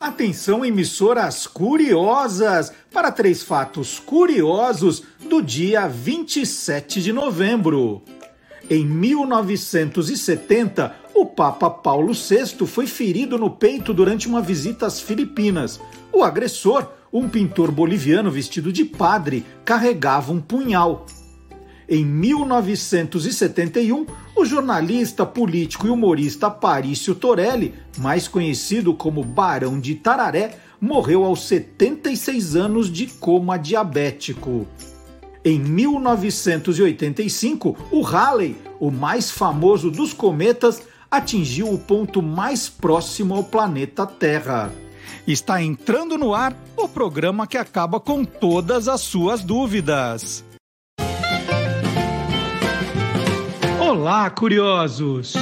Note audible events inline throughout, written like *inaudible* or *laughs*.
Atenção, emissoras curiosas, para três fatos curiosos do dia 27 de novembro. Em 1970, o Papa Paulo VI foi ferido no peito durante uma visita às Filipinas. O agressor, um pintor boliviano vestido de padre, carregava um punhal. Em 1971, o jornalista, político e humorista Parício Torelli, mais conhecido como Barão de Tararé, morreu aos 76 anos de coma diabético. Em 1985, o Halley, o mais famoso dos cometas, atingiu o ponto mais próximo ao planeta Terra. Está entrando no ar o programa que acaba com todas as suas dúvidas. Olá, curiosos!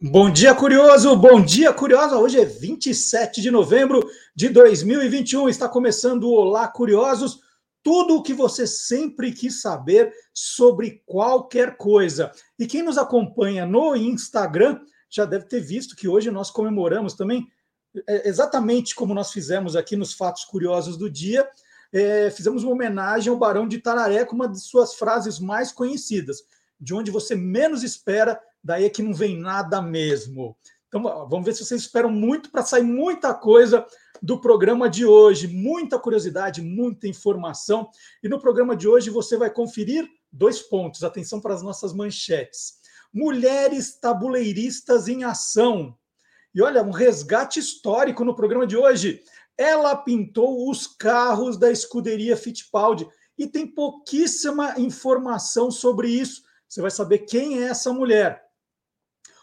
Bom dia, curioso! Bom dia, curiosa! Hoje é 27 de novembro de 2021. Está começando o Olá, curiosos! Tudo o que você sempre quis saber sobre qualquer coisa. E quem nos acompanha no Instagram já deve ter visto que hoje nós comemoramos também, é, exatamente como nós fizemos aqui nos Fatos Curiosos do Dia, é, fizemos uma homenagem ao Barão de Tararé com uma de suas frases mais conhecidas de onde você menos espera, daí é que não vem nada mesmo. Então, vamos ver se vocês esperam muito para sair muita coisa do programa de hoje, muita curiosidade, muita informação. E no programa de hoje você vai conferir dois pontos. Atenção para as nossas manchetes. Mulheres tabuleiristas em ação. E olha, um resgate histórico no programa de hoje. Ela pintou os carros da escuderia Fittipaldi e tem pouquíssima informação sobre isso. Você vai saber quem é essa mulher.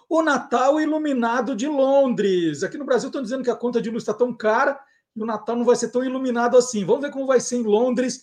O Natal Iluminado de Londres. Aqui no Brasil estão dizendo que a conta de luz está tão cara e o Natal não vai ser tão iluminado assim. Vamos ver como vai ser em Londres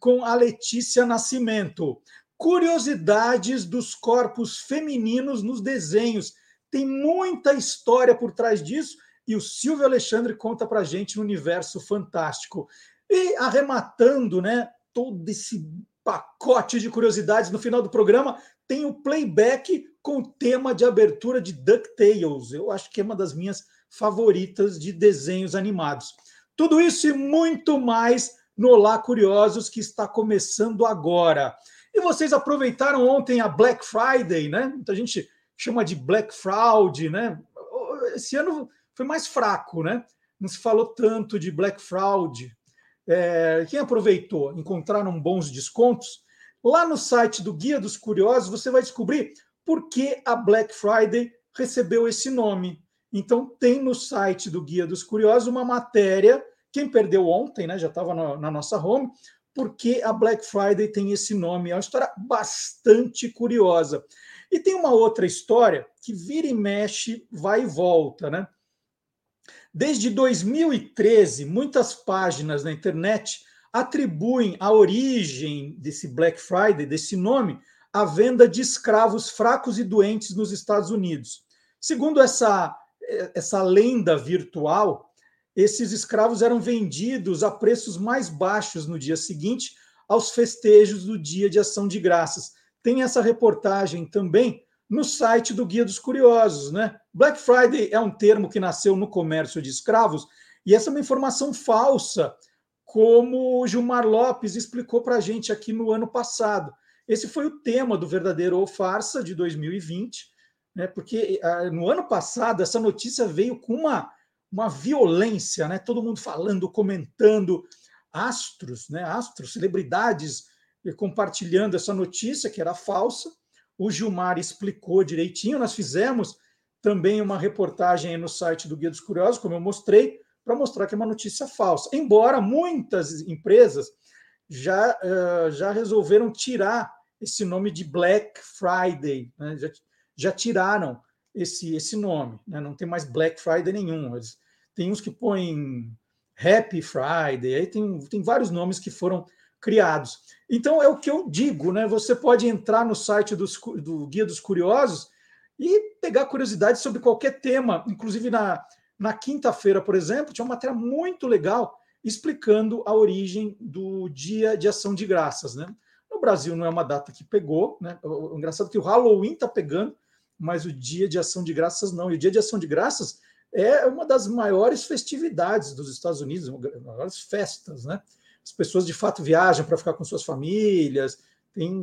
com a Letícia Nascimento. Curiosidades dos corpos femininos nos desenhos. Tem muita história por trás disso e o Silvio Alexandre conta para gente no universo fantástico. E arrematando, né, todo esse pacote de curiosidades no final do programa. Tem o playback com o tema de abertura de DuckTales. Eu acho que é uma das minhas favoritas de desenhos animados. Tudo isso e muito mais no Olá Curiosos que está começando agora. E vocês aproveitaram ontem a Black Friday, né? Muita gente chama de Black Fraud, né? Esse ano foi mais fraco, né? Não se falou tanto de Black Fraud, é, quem aproveitou, encontraram bons descontos, lá no site do Guia dos Curiosos você vai descobrir por que a Black Friday recebeu esse nome. Então tem no site do Guia dos Curiosos uma matéria, quem perdeu ontem, né, já estava na, na nossa home, porque a Black Friday tem esse nome. É uma história bastante curiosa. E tem uma outra história que vira e mexe, vai e volta, né? Desde 2013, muitas páginas na internet atribuem a origem desse Black Friday, desse nome, à venda de escravos fracos e doentes nos Estados Unidos. Segundo essa, essa lenda virtual, esses escravos eram vendidos a preços mais baixos no dia seguinte aos festejos do Dia de Ação de Graças. Tem essa reportagem também no site do Guia dos Curiosos. Né? Black Friday é um termo que nasceu no comércio de escravos, e essa é uma informação falsa, como o Gilmar Lopes explicou para a gente aqui no ano passado. Esse foi o tema do Verdadeiro ou Farsa de 2020, né? porque uh, no ano passado essa notícia veio com uma, uma violência, né? todo mundo falando, comentando, astros, né? astros, celebridades eh, compartilhando essa notícia que era falsa o Gilmar explicou direitinho. Nós fizemos também uma reportagem no site do Guia dos Curiosos, como eu mostrei, para mostrar que é uma notícia falsa. Embora muitas empresas já, uh, já resolveram tirar esse nome de Black Friday, né? já, já tiraram esse, esse nome, né? não tem mais Black Friday nenhum. Eles, tem uns que põem Happy Friday, aí tem, tem vários nomes que foram criados. Então é o que eu digo, né? Você pode entrar no site do Guia dos Curiosos e pegar curiosidades sobre qualquer tema. Inclusive na, na quinta-feira, por exemplo, tinha uma matéria muito legal explicando a origem do Dia de Ação de Graças, né? No Brasil não é uma data que pegou, né? O, engraçado é que o Halloween está pegando, mas o Dia de Ação de Graças não. E o Dia de Ação de Graças é uma das maiores festividades dos Estados Unidos, maiores festas, né? As pessoas de fato viajam para ficar com suas famílias, tem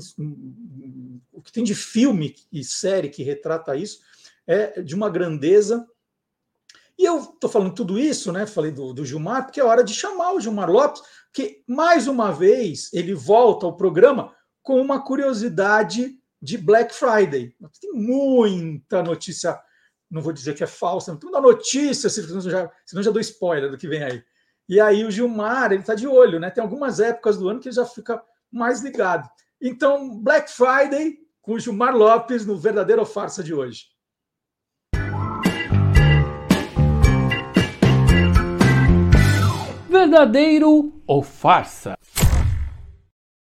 o que tem de filme e série que retrata isso é de uma grandeza. E eu estou falando tudo isso, né? Falei do, do Gilmar, porque é hora de chamar o Gilmar Lopes, que mais uma vez ele volta ao programa com uma curiosidade de Black Friday. Tem muita notícia, não vou dizer que é falsa, tem muita notícia, senão já, senão já dou spoiler do que vem aí. E aí o Gilmar, ele está de olho, né? Tem algumas épocas do ano que ele já fica mais ligado. Então, Black Friday com Gilmar Lopes no Verdadeiro Farsa de hoje. Verdadeiro ou farsa?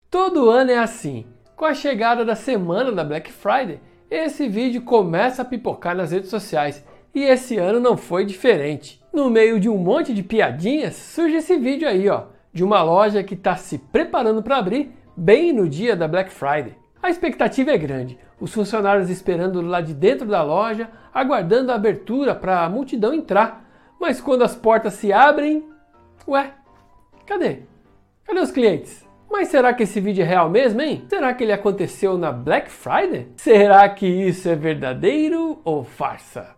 Todo ano é assim. Com a chegada da semana da Black Friday, esse vídeo começa a pipocar nas redes sociais e esse ano não foi diferente. No meio de um monte de piadinhas, surge esse vídeo aí, ó, de uma loja que está se preparando para abrir bem no dia da Black Friday. A expectativa é grande, os funcionários esperando lá de dentro da loja, aguardando a abertura para a multidão entrar. Mas quando as portas se abrem, ué, cadê? Cadê os clientes? Mas será que esse vídeo é real mesmo, hein? Será que ele aconteceu na Black Friday? Será que isso é verdadeiro ou farsa?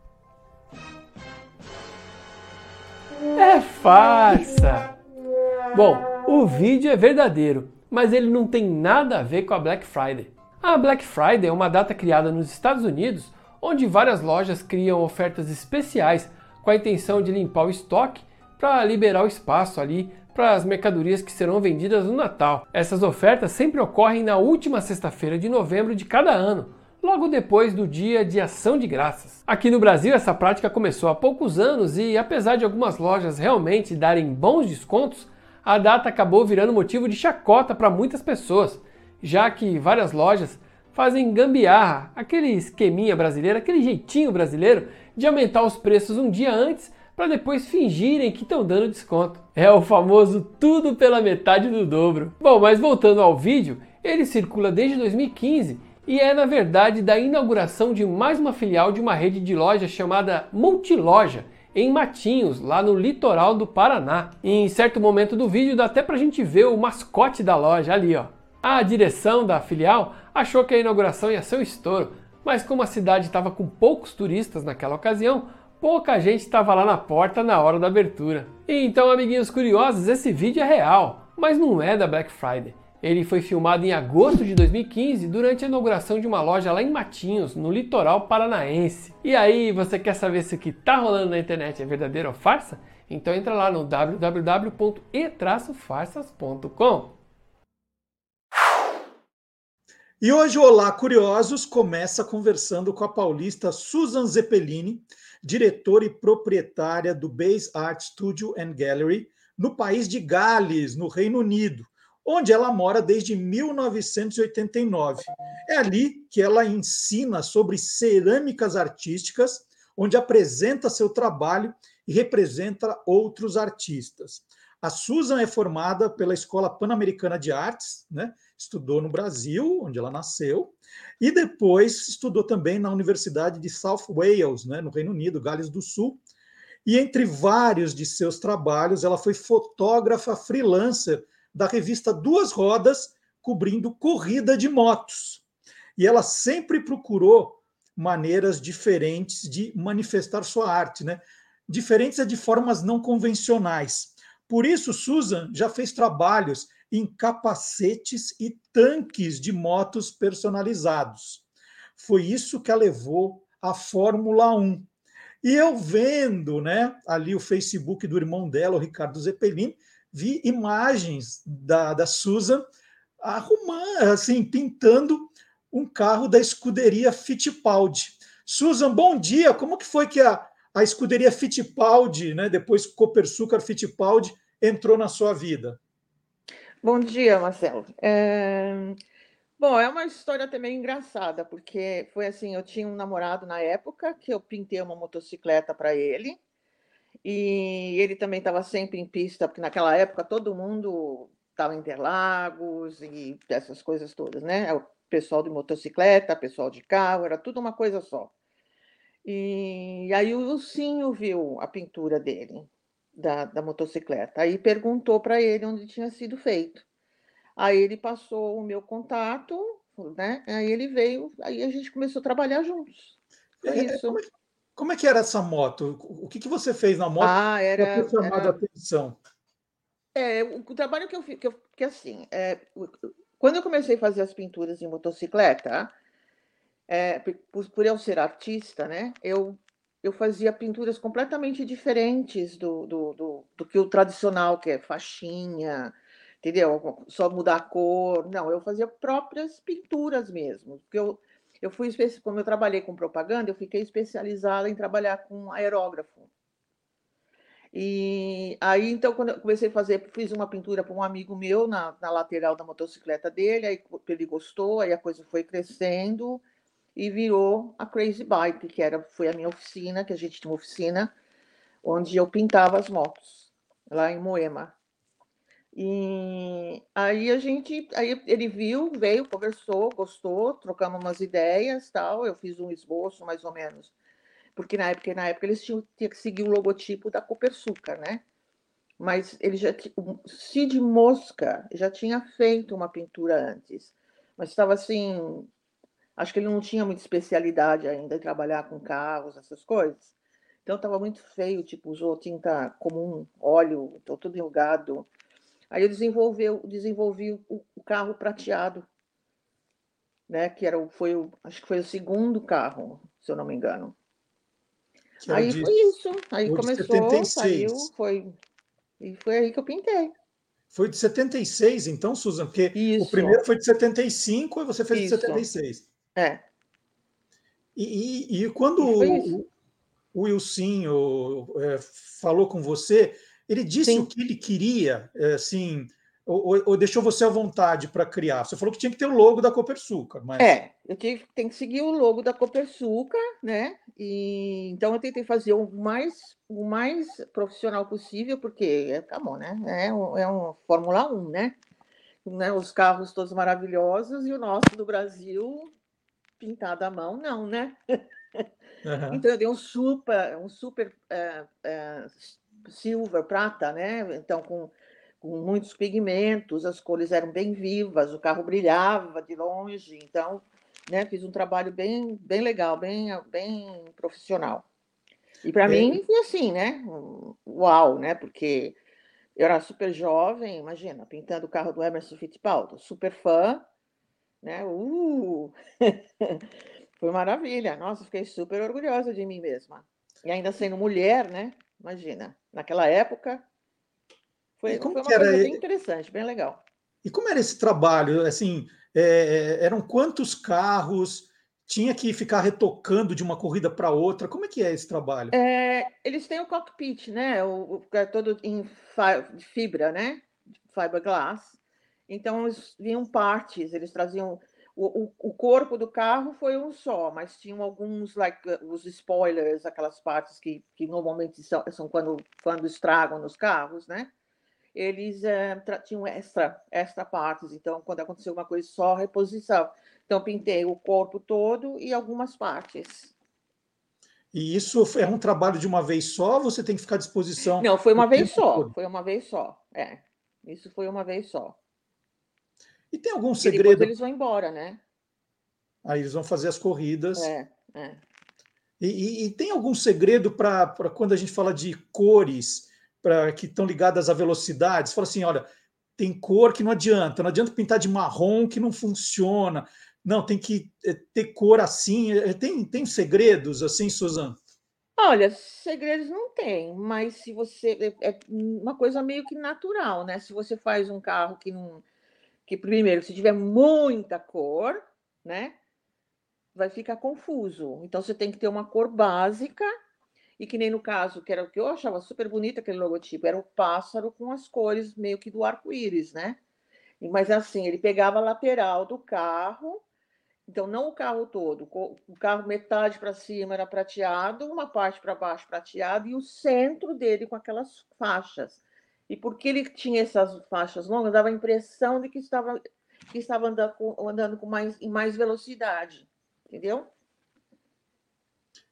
É farsa! Bom, o vídeo é verdadeiro, mas ele não tem nada a ver com a Black Friday. A Black Friday é uma data criada nos Estados Unidos, onde várias lojas criam ofertas especiais com a intenção de limpar o estoque para liberar o espaço ali para as mercadorias que serão vendidas no Natal. Essas ofertas sempre ocorrem na última sexta-feira de novembro de cada ano, logo depois do dia de ação de graças. Aqui no Brasil, essa prática começou há poucos anos e, apesar de algumas lojas realmente darem bons descontos, a data acabou virando motivo de chacota para muitas pessoas, já que várias lojas fazem gambiarra, aquele esqueminha brasileiro, aquele jeitinho brasileiro de aumentar os preços um dia antes para depois fingirem que estão dando desconto. É o famoso tudo pela metade do dobro. Bom, mas voltando ao vídeo, ele circula desde 2015 e é na verdade da inauguração de mais uma filial de uma rede de lojas chamada Multiloja, em Matinhos, lá no litoral do Paraná. Em certo momento do vídeo dá até pra gente ver o mascote da loja ali, ó. A direção da filial achou que a inauguração ia ser um estouro, mas como a cidade estava com poucos turistas naquela ocasião, pouca gente estava lá na porta na hora da abertura. Então, amiguinhos curiosos, esse vídeo é real, mas não é da Black Friday. Ele foi filmado em agosto de 2015 durante a inauguração de uma loja lá em Matinhos, no litoral paranaense. E aí, você quer saber se o que está rolando na internet é verdadeiro ou farsa? Então entra lá no www.e-farsas.com. E hoje o Olá Curiosos começa conversando com a paulista Susan Zeppelini, diretora e proprietária do Base Art Studio and Gallery, no país de Gales, no Reino Unido onde ela mora desde 1989. É ali que ela ensina sobre cerâmicas artísticas, onde apresenta seu trabalho e representa outros artistas. A Susan é formada pela Escola Pan-Americana de Artes, né? estudou no Brasil, onde ela nasceu, e depois estudou também na Universidade de South Wales, né? no Reino Unido, Gales do Sul. E entre vários de seus trabalhos, ela foi fotógrafa freelancer da revista Duas Rodas, cobrindo corrida de motos. E ela sempre procurou maneiras diferentes de manifestar sua arte, né? Diferentes é de formas não convencionais. Por isso, Susan já fez trabalhos em capacetes e tanques de motos personalizados. Foi isso que a levou à Fórmula 1. E eu vendo, né, ali o Facebook do irmão dela, o Ricardo Zeppelin, vi imagens da, da Susan arrumando, assim, pintando um carro da escuderia Fittipaldi. Susan, bom dia. Como que foi que a, a escuderia Fittipaldi, né, depois Copersucar Fittipaldi, entrou na sua vida? Bom dia, Marcelo. É... Bom, é uma história também engraçada, porque foi assim, eu tinha um namorado na época que eu pintei uma motocicleta para ele, e ele também estava sempre em pista, porque naquela época todo mundo estava em Interlagos e essas coisas todas, né? O pessoal de motocicleta, pessoal de carro, era tudo uma coisa só. E aí o Lucinho viu a pintura dele, da, da motocicleta. Aí perguntou para ele onde tinha sido feito. Aí ele passou o meu contato, né? Aí ele veio, aí a gente começou a trabalhar juntos. Foi é, isso. Como é, como é, que era essa moto? O que, que você fez na moto ah, era, ter chamado era... a atenção? É, o, o, trabalho que eu fiz, que, eu, que assim, é, quando eu comecei a fazer as pinturas em motocicleta, é, por, por, eu ser artista, né, eu, eu fazia pinturas completamente diferentes do, do, do, do, que o tradicional, que é faixinha, entendeu? Só mudar a cor. Não, eu fazia próprias pinturas mesmo. Porque eu, eu fui, como eu trabalhei com propaganda, eu fiquei especializada em trabalhar com aerógrafo. E aí, então, quando eu comecei a fazer, fiz uma pintura para um amigo meu na, na lateral da motocicleta dele, aí ele gostou, aí a coisa foi crescendo e virou a Crazy Bike, que era, foi a minha oficina, que a gente tinha uma oficina onde eu pintava as motos, lá em Moema. E aí a gente, aí ele viu, veio, conversou, gostou, trocamos umas ideias, tal. Eu fiz um esboço mais ou menos, porque na época, na época eles tinham, tinham que seguir o logotipo da Copersucar, né? Mas ele já, o Cid Mosca já tinha feito uma pintura antes, mas estava assim Acho que ele não tinha muita especialidade ainda em trabalhar com carros, essas coisas. Então estava muito feio, tipo, usou tinta comum, óleo, então tudo enrugado. Aí eu desenvolveu, desenvolvi o, o carro prateado, né? Que era, foi o, acho que foi o segundo carro, se eu não me engano. Que aí de, foi isso. Aí começou, 76. saiu, foi. E foi aí que eu pintei. Foi de 76, então, Susan, porque isso. o primeiro foi de 75 e você fez isso. de 76. É. E, e, e quando o, o Wilson é, falou com você, ele disse Sim. o que ele queria, é, assim, ou, ou, deixou você à vontade para criar? Você falou que tinha que ter o logo da Copersuca, mas... É, eu tive, tenho que seguir o logo da Copersuca, né? E, então eu tentei fazer o mais, o mais profissional possível, porque, é, tá bom, né? É, um, é um Fórmula 1, né? né? Os carros todos maravilhosos e o nosso do Brasil pintado à mão, não, né? Uhum. Então eu dei um super, um super uh, uh, silver, prata, né? Então com, com muitos pigmentos, as cores eram bem vivas, o carro brilhava de longe, então, né? Fiz um trabalho bem, bem legal, bem, bem profissional. E para é. mim foi assim, né? Uau, né? Porque eu era super jovem, imagina, pintando o carro do Emerson Fittipaldi, super fã, né? Uh! *laughs* Foi maravilha. Nossa, fiquei super orgulhosa de mim mesma. E ainda sendo mulher, né? Imagina, naquela época foi, foi uma coisa bem interessante, bem legal. E como era esse trabalho? Assim, é, é, eram quantos carros? Tinha que ficar retocando de uma corrida para outra? Como é que é esse trabalho? É, eles têm o cockpit, né? O, o é todo em fibra, né? Fiberglass. Então, eles vinham partes, eles traziam. O, o, o, corpo do carro foi um só, mas tinham alguns, like, os spoilers, aquelas partes que, que normalmente são, são quando, quando estragam nos carros, né? Eles é, tinham extra, extra partes, então, quando aconteceu uma coisa, só reposição. Então, pintei o corpo todo e algumas partes. E isso é um trabalho de uma vez só? Você tem que ficar à disposição? Não, foi uma vez só. Todo? Foi uma vez só. É, isso foi uma vez só. E tem algum segredo? eles vão embora, né? Aí eles vão fazer as corridas. É, é. E, e, e tem algum segredo para quando a gente fala de cores para que estão ligadas a velocidades? Fala assim, olha, tem cor que não adianta, não adianta pintar de marrom que não funciona. Não, tem que eh, ter cor assim. Eh, tem, tem segredos assim, Suzana? Olha, segredos não tem, mas se você. É, é uma coisa meio que natural, né? Se você faz um carro que não que primeiro, se tiver muita cor, né, vai ficar confuso. Então você tem que ter uma cor básica e que nem no caso, que era o que eu achava super bonito aquele logotipo, era o pássaro com as cores meio que do arco-íris, né? Mas assim, ele pegava a lateral do carro, então não o carro todo, o carro metade para cima era prateado, uma parte para baixo prateado e o centro dele com aquelas faixas. E porque ele tinha essas faixas longas, dava a impressão de que estava, que estava andando, com, andando com mais, em mais velocidade. Entendeu?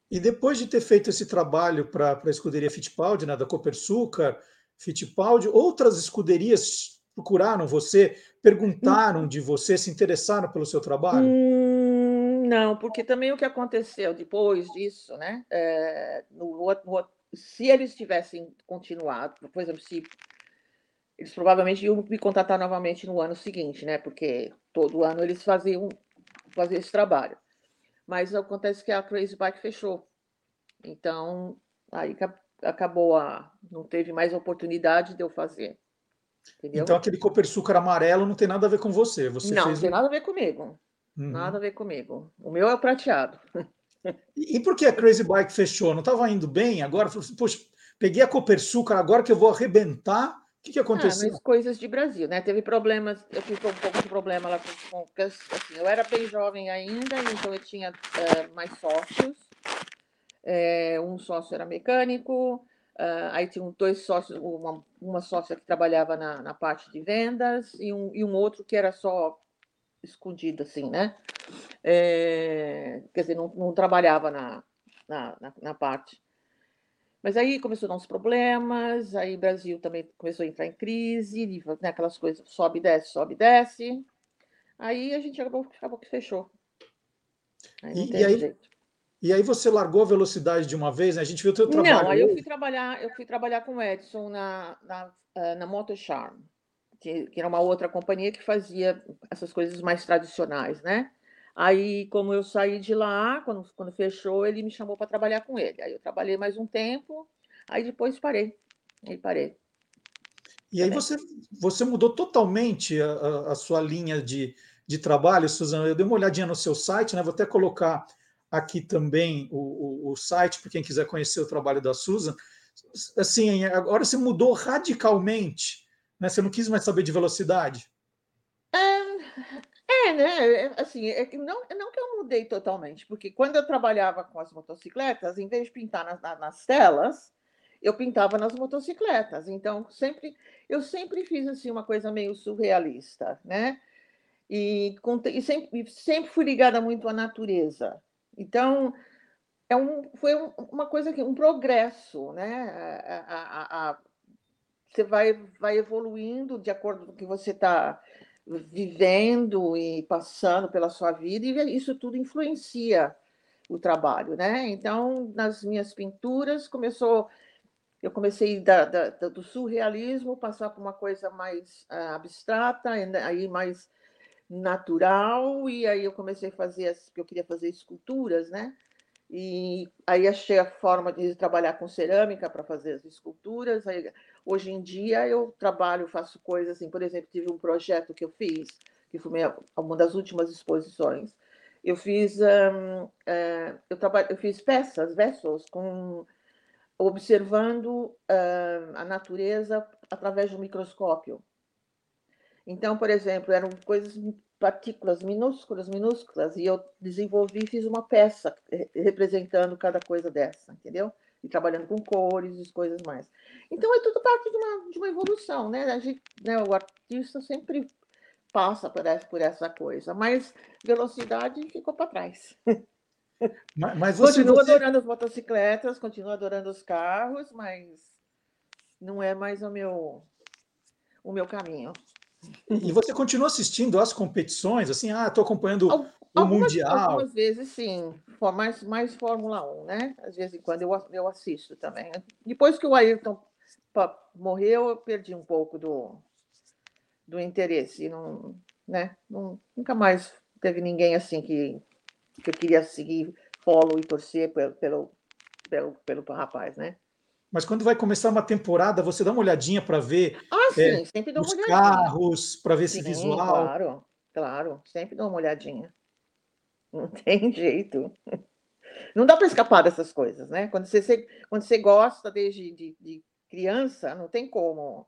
E depois de ter feito esse trabalho para a escuderia Fittipaldi, né, da Copersucar, Fittipaldi, outras escuderias procuraram você, perguntaram de você, se interessaram pelo seu trabalho? Hum, não, porque também o que aconteceu depois disso, né? É, no, no, se eles tivessem continuado, por exemplo, se eles provavelmente iam me contratar novamente no ano seguinte, né? Porque todo ano eles faziam, faziam esse trabalho. Mas acontece que a Crazy Bike fechou. Então, aí acabou a. Não teve mais oportunidade de eu fazer. Entendeu? Então, aquele copersucar amarelo não tem nada a ver com você. você não, fez... não tem nada a ver comigo. Uhum. Nada a ver comigo. O meu é o prateado. *laughs* E, por que a Crazy Bike fechou? Não estava indo bem? Agora, assim, poxa, peguei a copersucar, agora que eu vou arrebentar, o que, que aconteceu? Ah, mas coisas de Brasil, né? Teve problemas, eu tive um pouco de problema lá com, com assim, eu era bem jovem ainda, então eu tinha uh, mais sócios. É, um sócio era mecânico, uh, aí tinha dois sócios, uma, uma sócia que trabalhava na, na parte de vendas e um, e um outro que era só escondido, assim, né? É, quer dizer, não, não trabalhava na, na, na, na parte. Mas aí começou a dar uns problemas, aí o Brasil também começou a entrar em crise, né, aquelas coisas, sobe, desce, sobe, desce. Aí a gente acabou, acabou que fechou. Aí e, e, aí, e, aí, você largou a velocidade de uma vez, né? A gente viu o teu trabalho. Não, aí eu fui trabalhar, eu fui trabalhar com o Edson na, na, eh, na Moto Charm, que, era uma outra companhia que fazia essas coisas mais tradicionais, né? Aí, como eu saí de lá, quando, quando fechou, ele me chamou para trabalhar com ele. Aí eu trabalhei mais um tempo, aí depois parei. Aí parei. E aí você, você mudou totalmente a, a sua linha de, de trabalho, Suzana. Eu dei uma olhadinha no seu site, né? Vou até colocar aqui também o, o, o site para quem quiser conhecer o trabalho da Susan. Assim, agora você mudou radicalmente, né? Você não quis mais saber de velocidade. É, né? É, assim, é que não, não que eu mudei totalmente, porque quando eu trabalhava com as motocicletas, em vez de pintar nas, nas telas, eu pintava nas motocicletas. Então, sempre eu sempre fiz assim uma coisa meio surrealista, né? E, e sempre, sempre fui ligada muito à natureza. Então, é um, foi um, uma coisa que um progresso, né? A, a, a, você vai, vai evoluindo de acordo com o que você está vivendo e passando pela sua vida, e isso tudo influencia o trabalho, né? Então, nas minhas pinturas, começou. Eu comecei da, da, do surrealismo, passar para uma coisa mais uh, abstrata, aí mais natural, e aí eu comecei a fazer, as, eu queria fazer esculturas, né? E aí achei a forma de trabalhar com cerâmica para fazer as esculturas. Aí, hoje em dia eu trabalho, faço coisas assim, por exemplo, tive um projeto que eu fiz, que foi minha, uma das últimas exposições. Eu fiz, um, uh, eu, trabalho, eu fiz peças, vessels, com, observando uh, a natureza através do microscópio. Então, por exemplo, eram coisas partículas minúsculas, minúsculas, e eu desenvolvi, fiz uma peça representando cada coisa dessa, entendeu? E trabalhando com cores e coisas mais. Então, é tudo parte de uma, de uma evolução, né? A gente, né? O artista sempre passa por essa, por essa coisa, mas velocidade ficou para trás. *laughs* Mas, mas você, continuo você... adorando as motocicletas, continuo adorando os carros, mas não é mais o meu, o meu caminho. E você continua assistindo às competições? Assim, ah, estou acompanhando o algumas, Mundial. Algumas vezes, sim. Mais, mais Fórmula 1, né? Às vezes, quando eu, eu assisto também. Depois que o Ayrton morreu, eu perdi um pouco do, do interesse. Não, né? Não, nunca mais teve ninguém assim que, que eu queria seguir follow e torcer pelo, pelo, pelo, pelo rapaz, né? mas quando vai começar uma temporada, você dá uma olhadinha para ver ah, sim, é, sempre dou os uma olhadinha. carros, para ver sim, esse visual. Claro, claro, sempre dou uma olhadinha. *laughs* Não tem jeito. Não dá para escapar dessas coisas, né? Quando você, quando você gosta desde de, de criança, não tem como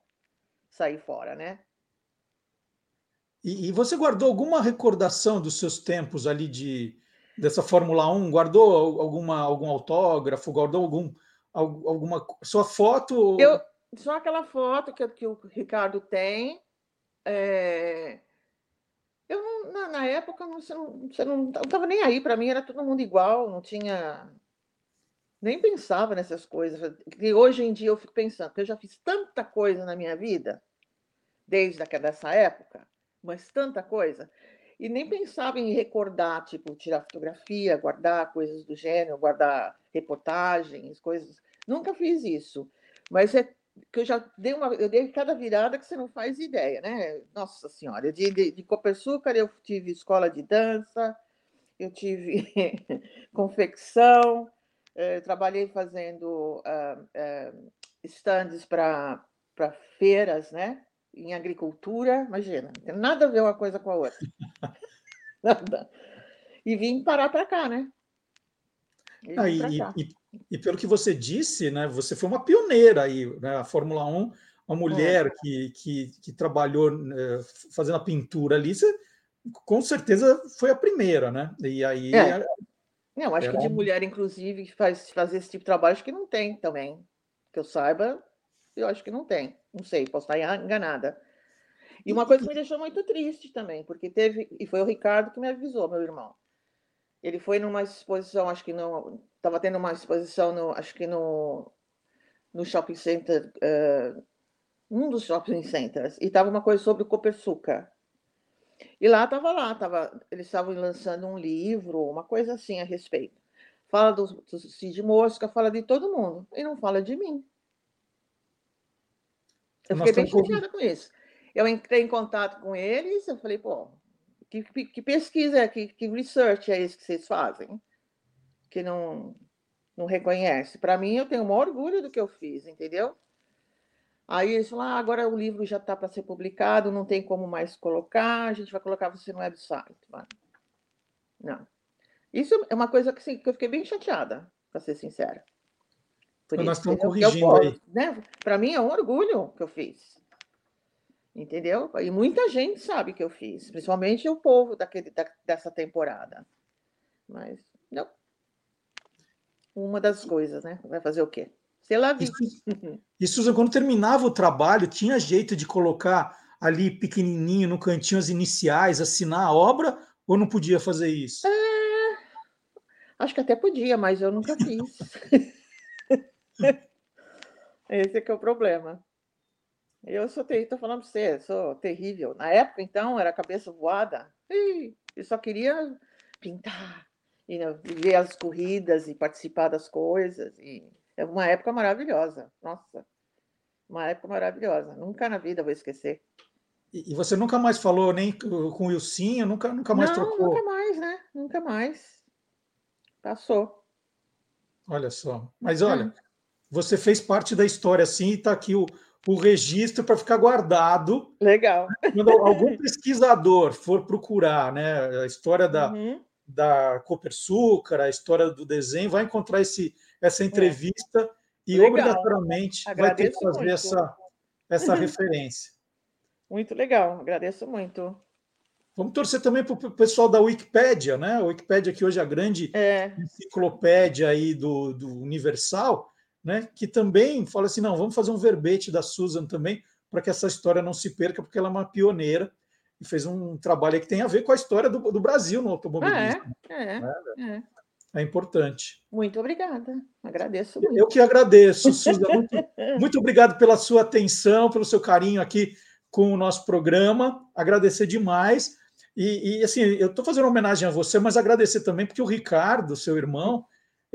sair fora, né? E, e, você guardou alguma recordação dos seus tempos ali de dessa Fórmula 1? Guardou alguma algum autógrafo? Guardou algum alguma sua foto? Eu, só aquela foto que, que o Ricardo tem. É, eu não, na, na, época não, você não, você não estava nem aí para mim, era todo mundo igual, não tinha. nem pensava nessas coisas. E hoje em dia eu fico pensando, porque eu já fiz tanta coisa na minha vida, desde essa época, mas tanta coisa, e nem pensava em recordar, tipo, tirar fotografia, guardar coisas do gênero, guardar reportagens, coisas. Nunca fiz isso. Mas é que eu já dei uma, eu dei cada virada que você não faz ideia, né? Nossa Senhora, de, de, de Copersucar eu tive escola de dança, eu tive *laughs* confecção, eh, trabalhei fazendo uh, uh, stands para feiras, né? Em agricultura, imagina, não tem nada a ver uma coisa com a outra. *laughs* nada. E vim parar para cá, né? Ah, e, e, e, pelo que você disse, né, você foi uma pioneira aí, né, a Fórmula 1, uma mulher é. que, que, que, trabalhou né, fazendo a pintura ali, você, com certeza foi a primeira, né? E aí. É. Não, acho era... que de mulher, inclusive, que faz fazer esse tipo de trabalho, acho que não tem também. Que eu saiba, eu acho que não tem. Não sei, posso estar enganada. E uma coisa que me deixou muito triste também, porque teve, e foi o Ricardo que me avisou, meu irmão. Ele foi numa exposição, acho que não, estava tendo uma exposição, no, acho que no, no shopping center, uh, um dos shopping centers, e estava uma coisa sobre o Copersuca. E lá estava lá, tava, eles estavam lançando um livro, uma coisa assim a respeito. Fala do, do Cid Mosca, fala de todo mundo, e não fala de mim. Eu fiquei bem chateada com isso. Eu entrei em contato com eles, eu falei, pô, que, que pesquisa, é, que, que research é esse que vocês fazem? Que não, não reconhece. Para mim, eu tenho o maior orgulho do que eu fiz, entendeu? Aí eles falaram, ah, agora o livro já está para ser publicado, não tem como mais colocar, a gente vai colocar você no website. Não. Isso é uma coisa que, assim, que eu fiquei bem chateada, para ser sincera. Por Nós isso, estamos corrigindo aí. Né? Para mim é um orgulho que eu fiz entendeu? E muita gente sabe que eu fiz, principalmente o povo daquele, da, dessa temporada. Mas, não. Uma das coisas, né? Vai fazer o quê? Sei lá, vi. *laughs* E, Susan, quando terminava o trabalho, tinha jeito de colocar ali pequenininho no cantinho as iniciais, assinar a obra, ou não podia fazer isso? É... Acho que até podia, mas eu nunca *laughs* fiz. *laughs* Esse é que é o problema. Eu sou terrível, estou falando para você, sou terrível. Na época, então, era cabeça voada. eu só queria pintar, e né, ver as corridas e participar das coisas. E é uma época maravilhosa. Nossa, uma época maravilhosa. Nunca na vida vou esquecer. E, e você nunca mais falou nem com o Wilsinho, nunca, nunca mais Não, trocou? Nunca mais, né? Nunca mais. Passou. Olha só. Mas olha, hum. você fez parte da história assim, e está aqui o o registro para ficar guardado. Legal. Quando algum pesquisador for procurar né, a história da, uhum. da Copersucar, a história do desenho, vai encontrar esse, essa é. entrevista é. e legal. obrigatoriamente Agradeço vai ter que fazer essa, essa *laughs* referência. Muito legal, agradeço muito. Vamos torcer também para o pessoal da Wikipédia, né? A Wikipédia que hoje é a grande é. enciclopédia aí do, do Universal né, que também fala assim: não, vamos fazer um verbete da Susan também, para que essa história não se perca, porque ela é uma pioneira e fez um trabalho que tem a ver com a história do, do Brasil no automobilismo. É, é, né? é. é importante. Muito obrigada, agradeço muito. Eu que agradeço, Susan. Muito, muito obrigado pela sua atenção, pelo seu carinho aqui com o nosso programa. Agradecer demais. E, e assim, eu estou fazendo homenagem a você, mas agradecer também, porque o Ricardo, seu irmão,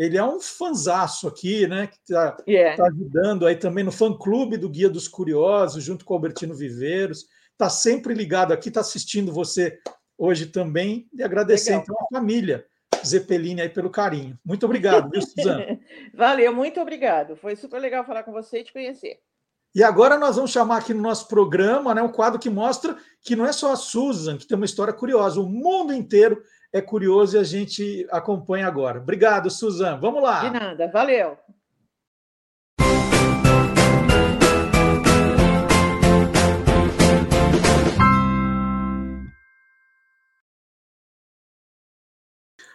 ele é um fanzaço aqui, né? Que está yeah. tá ajudando aí também no fã-clube do Guia dos Curiosos, junto com o Albertino Viveiros. Está sempre ligado aqui, está assistindo você hoje também. E agradecer Legal. então a família Zeppelini aí pelo carinho. Muito obrigado, viu, Suzana? *laughs* Valeu, muito obrigado. Foi super legal falar com você e te conhecer. E agora nós vamos chamar aqui no nosso programa né, um quadro que mostra que não é só a Susan que tem uma história curiosa, o mundo inteiro é curioso e a gente acompanha agora. Obrigado, Suzan. Vamos lá. De nada, valeu.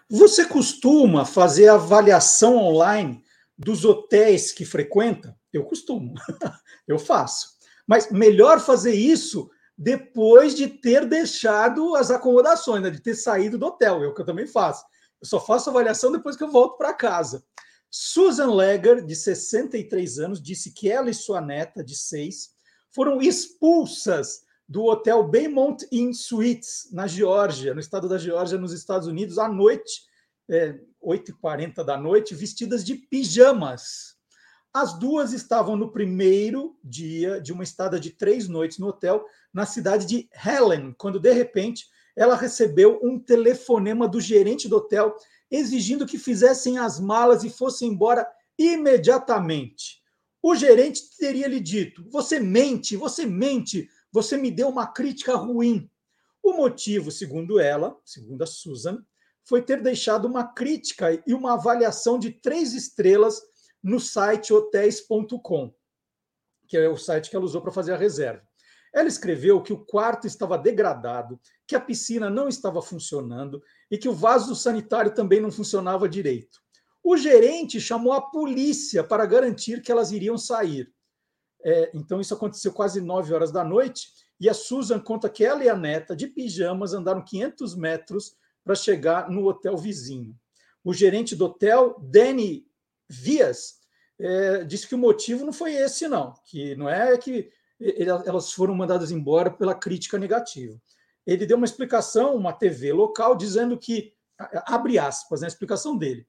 Você costuma fazer avaliação online dos hotéis que frequenta? Eu costumo, *laughs* eu faço. Mas melhor fazer isso depois de ter deixado as acomodações, né, de ter saído do hotel, é o que eu também faço. Eu só faço avaliação depois que eu volto para casa. Susan Legger, de 63 anos, disse que ela e sua neta, de 6, foram expulsas do hotel Baymont Inn Suites, na Geórgia, no estado da Geórgia, nos Estados Unidos, à noite, é, 8h40 da noite, vestidas de pijamas. As duas estavam no primeiro dia de uma estada de três noites no hotel, na cidade de Helen, quando de repente ela recebeu um telefonema do gerente do hotel exigindo que fizessem as malas e fossem embora imediatamente. O gerente teria lhe dito: Você mente, você mente, você me deu uma crítica ruim. O motivo, segundo ela, segundo a Susan, foi ter deixado uma crítica e uma avaliação de três estrelas no site hotéis.com, que é o site que ela usou para fazer a reserva. Ela escreveu que o quarto estava degradado, que a piscina não estava funcionando e que o vaso sanitário também não funcionava direito. O gerente chamou a polícia para garantir que elas iriam sair. É, então, isso aconteceu quase nove horas da noite. E a Susan conta que ela e a neta, de pijamas, andaram 500 metros para chegar no hotel vizinho. O gerente do hotel, Danny Vias, é, disse que o motivo não foi esse, não. Que não é que elas foram mandadas embora pela crítica negativa. Ele deu uma explicação, uma TV local, dizendo que, abre aspas, na né, explicação dele,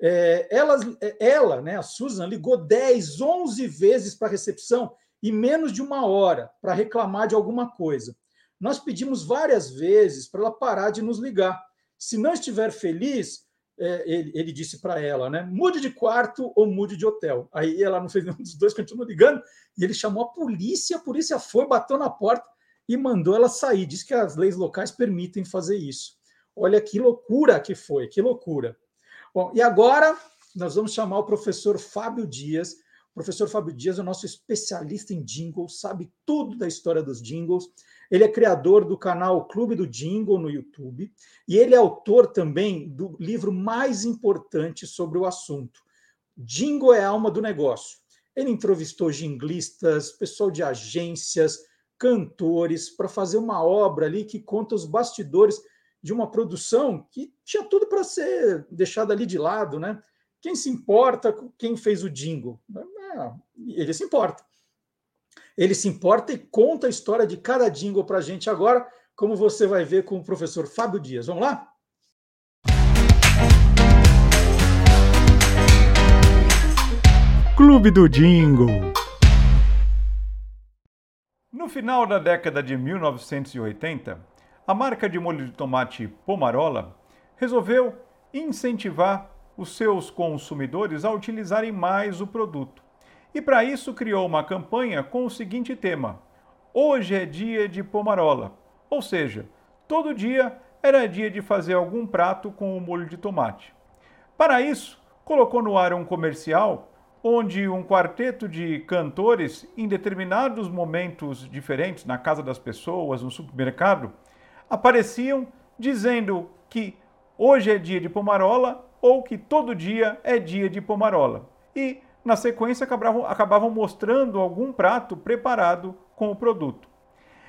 é, ela, ela, né, a Susan, ligou 10, 11 vezes para a recepção em menos de uma hora para reclamar de alguma coisa. Nós pedimos várias vezes para ela parar de nos ligar. Se não estiver feliz, é, ele, ele, disse para ela, né? Mude de quarto ou mude de hotel. Aí ela não fez nenhum dos dois, continuou ligando, e ele chamou a polícia, a polícia foi, bateu na porta e mandou ela sair. Diz que as leis locais permitem fazer isso. Olha que loucura que foi, que loucura. Bom, e agora nós vamos chamar o professor Fábio Dias. O professor Fábio Dias é o nosso especialista em jingles, sabe tudo da história dos jingles. Ele é criador do canal Clube do Jingle no YouTube e ele é autor também do livro mais importante sobre o assunto. Jingle é a alma do negócio. Ele entrevistou jinglistas, pessoal de agências, cantores, para fazer uma obra ali que conta os bastidores de uma produção que tinha tudo para ser deixada ali de lado, né? Quem se importa com quem fez o jingle? Ele se importa. Ele se importa e conta a história de cada jingle para a gente agora, como você vai ver com o professor Fábio Dias. Vamos lá? Clube do Jingle. No final da década de 1980, a marca de molho de tomate Pomarola resolveu incentivar os seus consumidores a utilizarem mais o produto. E para isso criou uma campanha com o seguinte tema: Hoje é dia de pomarola. Ou seja, todo dia era dia de fazer algum prato com o molho de tomate. Para isso, colocou no ar um comercial onde um quarteto de cantores, em determinados momentos diferentes, na casa das pessoas, no supermercado, apareciam dizendo que hoje é dia de pomarola ou que todo dia é dia de pomarola. E na sequência acabavam, acabavam mostrando algum prato preparado com o produto.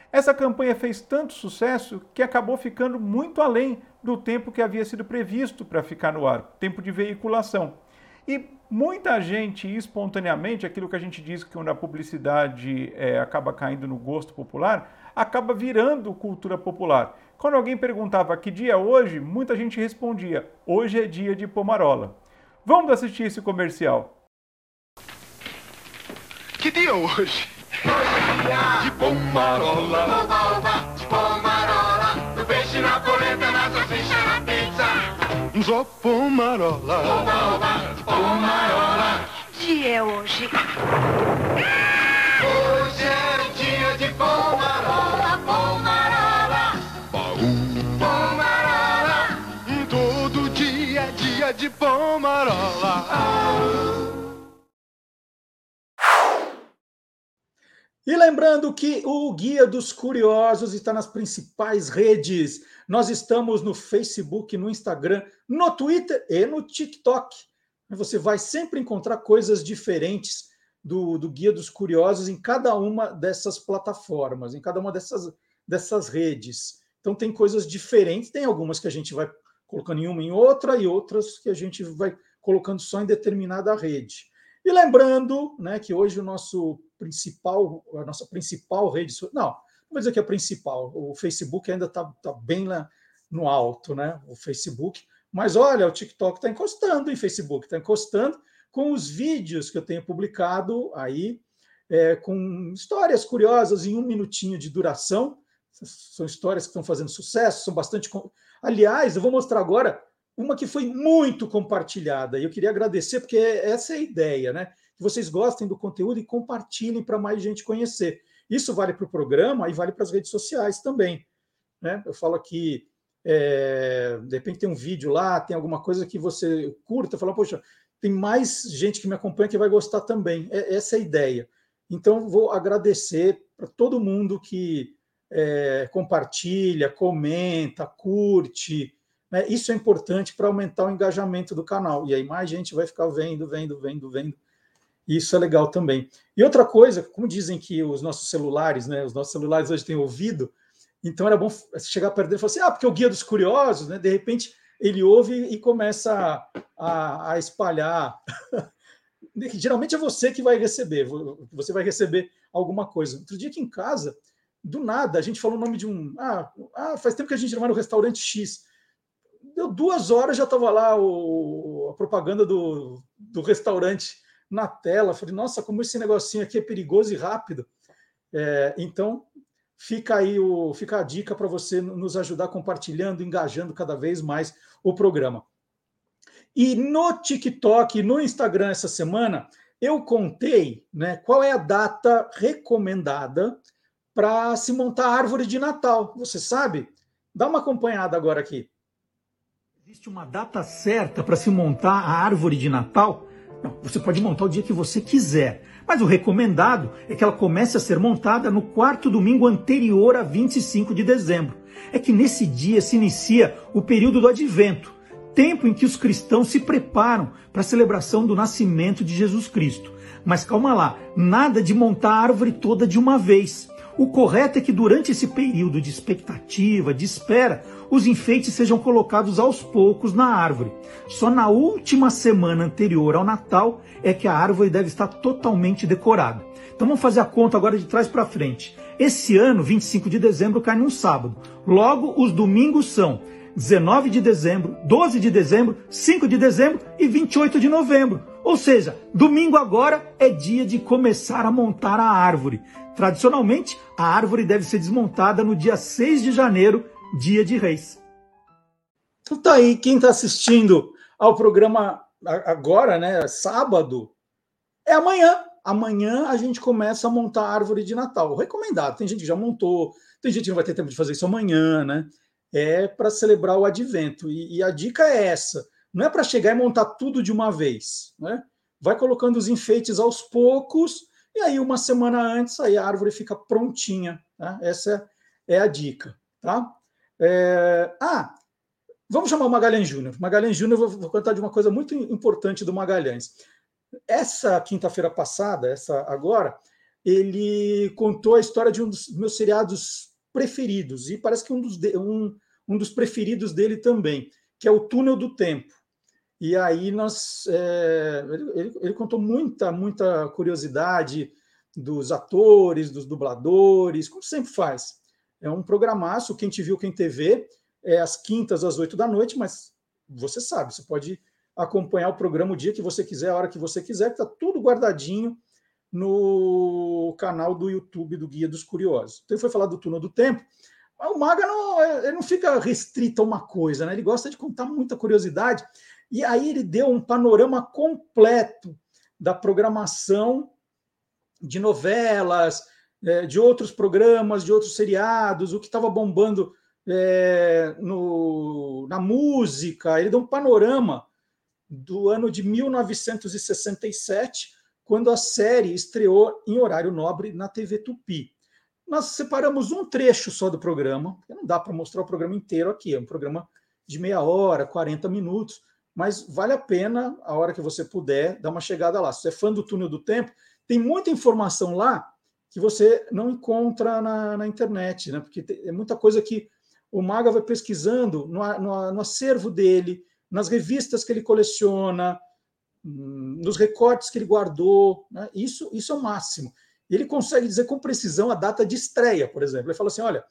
Essa campanha fez tanto sucesso que acabou ficando muito além do tempo que havia sido previsto para ficar no ar, tempo de veiculação. E muita gente, espontaneamente, aquilo que a gente diz que quando a publicidade é, acaba caindo no gosto popular, acaba virando cultura popular. Quando alguém perguntava que dia é hoje, muita gente respondia: hoje é dia de pomarola. Vamos assistir esse comercial. Que dia hoje? Hoje é dia de pomarola. Oba, oba, de pomarola. No peixe, na polenta, na salsicha, na pizza. Só pomarola. Oba, oba, de pomarola. Dia é hoje. Hoje que o Guia dos Curiosos está nas principais redes. Nós estamos no Facebook, no Instagram, no Twitter e no TikTok. Você vai sempre encontrar coisas diferentes do, do Guia dos Curiosos em cada uma dessas plataformas, em cada uma dessas, dessas redes. Então tem coisas diferentes, tem algumas que a gente vai colocando em uma em outra e outras que a gente vai colocando só em determinada rede. E lembrando né, que hoje o nosso principal, a nossa principal rede social, não, não vou dizer que é a principal, o Facebook ainda está tá bem lá no alto, né? O Facebook. Mas olha, o TikTok está encostando em Facebook, está encostando com os vídeos que eu tenho publicado aí, é, com histórias curiosas em um minutinho de duração. São histórias que estão fazendo sucesso, são bastante. Aliás, eu vou mostrar agora uma que foi muito compartilhada, e eu queria agradecer, porque essa é a ideia, né? Que vocês gostem do conteúdo e compartilhem para mais gente conhecer. Isso vale para o programa e vale para as redes sociais também. Né? Eu falo aqui é, de repente tem um vídeo lá, tem alguma coisa que você curta, fala, poxa, tem mais gente que me acompanha que vai gostar também. É, essa é a ideia. Então, vou agradecer para todo mundo que é, compartilha, comenta, curte. Né? Isso é importante para aumentar o engajamento do canal. E aí mais gente vai ficar vendo, vendo, vendo, vendo. Isso é legal também. E outra coisa, como dizem que os nossos celulares, né, os nossos celulares hoje têm ouvido, então era bom chegar perto dele e falar assim: ah, porque o Guia dos Curiosos, né? De repente ele ouve e começa a, a espalhar. *laughs* Geralmente é você que vai receber, você vai receber alguma coisa. Outro dia aqui em casa, do nada, a gente falou o nome de um. Ah, ah faz tempo que a gente não vai no restaurante X. Deu duas horas, já estava lá o, a propaganda do, do restaurante na tela. Falei, nossa, como esse negocinho aqui é perigoso e rápido. É, então, Fica aí o, fica a dica para você nos ajudar compartilhando, engajando cada vez mais o programa. E no TikTok, no Instagram essa semana, eu contei né, qual é a data recomendada para se montar a árvore de Natal. Você sabe? Dá uma acompanhada agora aqui. Existe uma data certa para se montar a árvore de Natal? Não, você pode montar o dia que você quiser. Mas o recomendado é que ela comece a ser montada no quarto domingo anterior a 25 de dezembro. É que nesse dia se inicia o período do advento, tempo em que os cristãos se preparam para a celebração do nascimento de Jesus Cristo. Mas calma lá, nada de montar a árvore toda de uma vez. O correto é que durante esse período de expectativa, de espera, os enfeites sejam colocados aos poucos na árvore. Só na última semana anterior ao Natal é que a árvore deve estar totalmente decorada. Então vamos fazer a conta agora de trás para frente. Esse ano, 25 de dezembro, cai num sábado. Logo, os domingos são 19 de dezembro, 12 de dezembro, 5 de dezembro e 28 de novembro. Ou seja, domingo agora é dia de começar a montar a árvore. Tradicionalmente, a árvore deve ser desmontada no dia 6 de janeiro, dia de Reis. Então tá aí, quem está assistindo ao programa agora, né, sábado, é amanhã. Amanhã a gente começa a montar a árvore de Natal. Recomendado. Tem gente que já montou, tem gente que não vai ter tempo de fazer isso amanhã, né? É para celebrar o advento. E, e a dica é essa: não é para chegar e montar tudo de uma vez, né? Vai colocando os enfeites aos poucos e aí, uma semana antes, aí a árvore fica prontinha. Tá? Essa é a dica. Tá? É... Ah, vamos chamar o Magalhães Júnior. Magalhães Júnior, vou, vou contar de uma coisa muito importante do Magalhães. Essa quinta-feira passada, essa agora, ele contou a história de um dos meus seriados preferidos, e parece que um dos, um, um dos preferidos dele também, que é o Túnel do Tempo. E aí nós é, ele, ele, contou muita, muita curiosidade dos atores, dos dubladores, como sempre faz. É um programaço, quem te viu, quem TV, é às quintas, às oito da noite, mas você sabe, você pode acompanhar o programa o dia que você quiser, a hora que você quiser, que está tudo guardadinho no canal do YouTube do Guia dos Curiosos. Então ele foi falar do Túnel do Tempo, o Maga não, ele não fica restrito a uma coisa, né? Ele gosta de contar muita curiosidade. E aí ele deu um panorama completo da programação de novelas, é, de outros programas, de outros seriados, o que estava bombando é, no, na música. Ele deu um panorama do ano de 1967, quando a série estreou em horário nobre na TV Tupi. Nós separamos um trecho só do programa, porque não dá para mostrar o programa inteiro aqui, é um programa de meia hora, 40 minutos mas vale a pena, a hora que você puder, dar uma chegada lá. Se você é fã do Túnel do Tempo, tem muita informação lá que você não encontra na, na internet, né? porque tem, é muita coisa que o Maga vai pesquisando no, no, no, acervo dele, nas revistas que ele coleciona, nos recortes que ele guardou. Né? Isso, isso é o máximo. Ele consegue dizer com precisão a data de estreia, por exemplo. Ele fala assim: olha,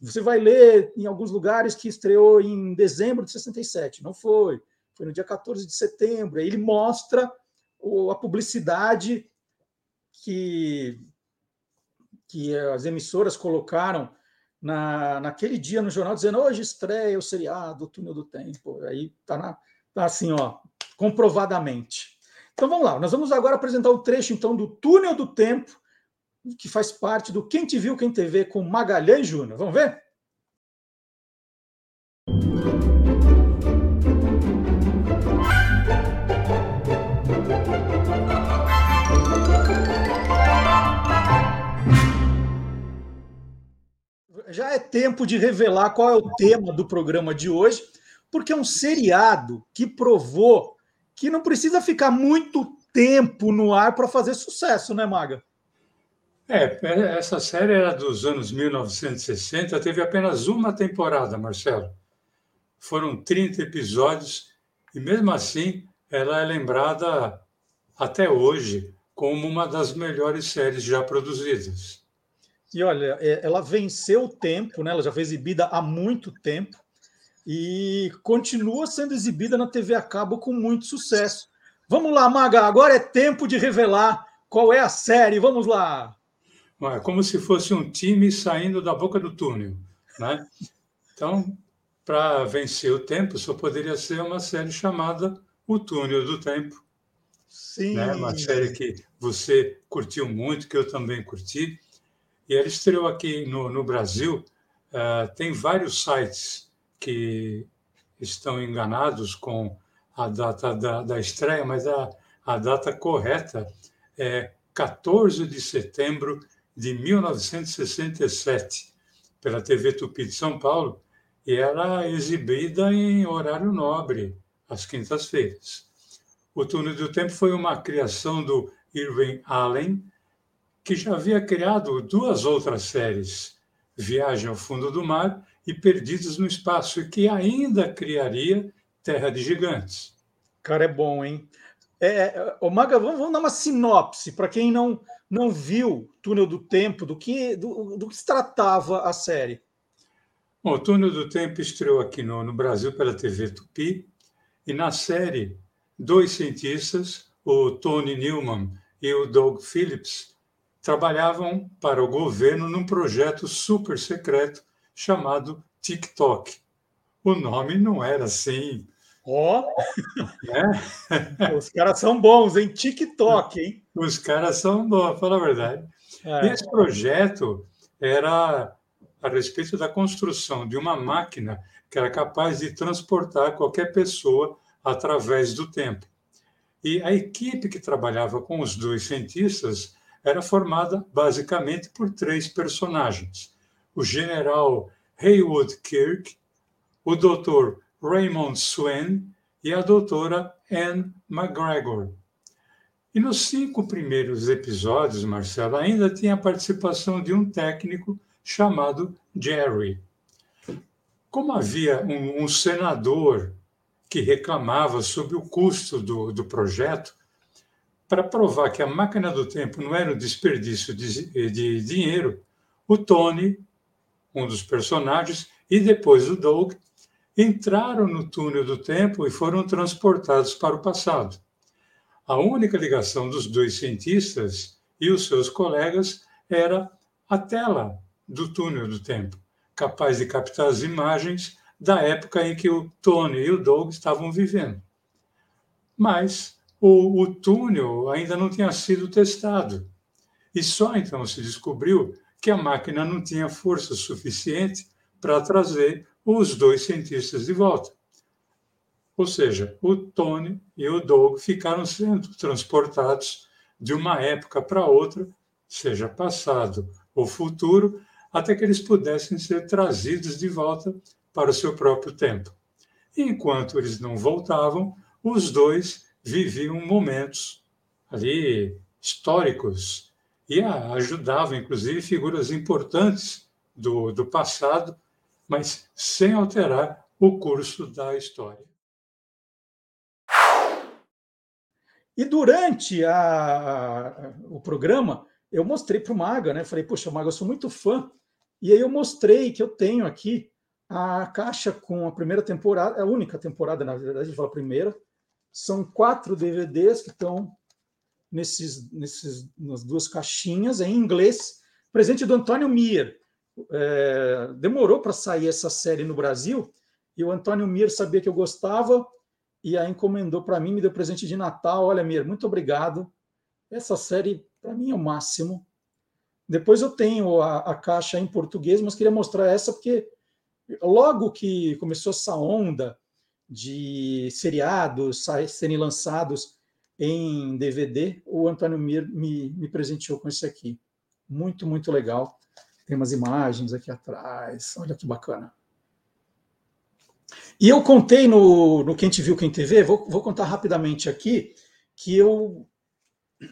você vai ler em alguns lugares que estreou em dezembro de 67. Não foi. Foi no dia 14 de setembro. Aí ele mostra a publicidade que, que as emissoras colocaram na, naquele dia no jornal, dizendo hoje estreia o seriado, o Túnel do Tempo. Aí tá, tá assim, ó, comprovadamente. Então vamos lá, nós vamos agora apresentar o trecho então do Túnel do Tempo, que faz parte do Quem Te Viu, Quem TV com Magalhães Júnior. Vamos ver? Já é tempo de revelar qual é o tema do programa de hoje, porque é um seriado que provou que não precisa ficar muito tempo no ar para fazer sucesso, né, Maga? É, essa série era dos anos 1960, teve apenas uma temporada, Marcelo. Foram 30 episódios e, mesmo assim, ela é lembrada até hoje como uma das melhores séries já produzidas. E olha, é, ela venceu o tempo, né? ela já foi exibida há muito tempo e continua sendo exibida na TV a cabo com muito sucesso. Vamos lá, Maga, agora é tempo de revelar qual é a série. Vamos lá. É como se fosse um time saindo da boca do túnel. Né? Então, para vencer o tempo, só poderia ser uma série chamada O Túnel do Tempo. Sim. Né? Uma série que você curtiu muito, que eu também curti. E ela estreou aqui no, no Brasil. Uh, tem vários sites que estão enganados com a data da, da estreia, mas a, a data correta é 14 de setembro de 1967 pela TV Tupi de São Paulo e era exibida em horário nobre, às quintas-feiras. O Túnel do Tempo foi uma criação do Irving Allen, que já havia criado duas outras séries, Viagem ao Fundo do Mar e Perdidos no Espaço, e que ainda criaria Terra de Gigantes. Cara, é bom, hein? É, o é, Maga, vamos, vamos dar uma sinopse para quem não, não viu Túnel do Tempo, do que, do, do que se tratava a série. Bom, o Túnel do Tempo estreou aqui no, no Brasil pela TV Tupi, e na série, dois cientistas, o Tony Newman e o Doug Phillips, trabalhavam para o governo num projeto super secreto chamado TikTok. O nome não era assim. Ó! Oh. *laughs* Né? Os caras são bons, hein? TikTok, hein? Os caras são bons, fala a verdade. É. Esse projeto era a respeito da construção de uma máquina que era capaz de transportar qualquer pessoa através do tempo. E a equipe que trabalhava com os dois cientistas era formada basicamente por três personagens: o general Haywood Kirk, o Dr. Raymond Swain e a doutora Anne McGregor. E nos cinco primeiros episódios, Marcelo, ainda tinha a participação de um técnico chamado Jerry. Como havia um, um senador que reclamava sobre o custo do, do projeto, para provar que a máquina do tempo não era um desperdício de, de dinheiro, o Tony, um dos personagens, e depois o Doug, entraram no túnel do tempo e foram transportados para o passado. A única ligação dos dois cientistas e os seus colegas era a tela do túnel do tempo, capaz de captar as imagens da época em que o Tony e o Doug estavam vivendo. Mas o, o túnel ainda não tinha sido testado. E só então se descobriu que a máquina não tinha força suficiente para trazer os dois cientistas de volta. Ou seja, o Tony e o Doug ficaram sendo transportados de uma época para outra, seja passado ou futuro, até que eles pudessem ser trazidos de volta para o seu próprio tempo. enquanto eles não voltavam, os dois viviam momentos ali históricos e ajudavam, inclusive, figuras importantes do, do passado, mas sem alterar o curso da história. E durante a, o programa, eu mostrei para o Maga, né? Falei, poxa, Maga, eu sou muito fã. E aí eu mostrei que eu tenho aqui a caixa com a primeira temporada, a única temporada, na verdade, a gente fala primeira. São quatro DVDs que estão nesses, nesses, nas duas caixinhas, em inglês. Presente do Antônio Mier. É, demorou para sair essa série no Brasil, e o Antônio Mir sabia que eu gostava, e aí encomendou para mim, me deu presente de Natal. Olha, Mir, muito obrigado. Essa série, para mim, é o máximo. Depois eu tenho a, a, caixa em português, mas queria mostrar essa porque logo que começou essa onda de seriados serem lançados em DVD, o Antônio Mir me, me presenteou com esse aqui. Muito, muito legal. Tem umas imagens aqui atrás. Olha que bacana. E eu contei no, no Quem Te Viu, Quem TV, vou, vou contar rapidamente aqui, que eu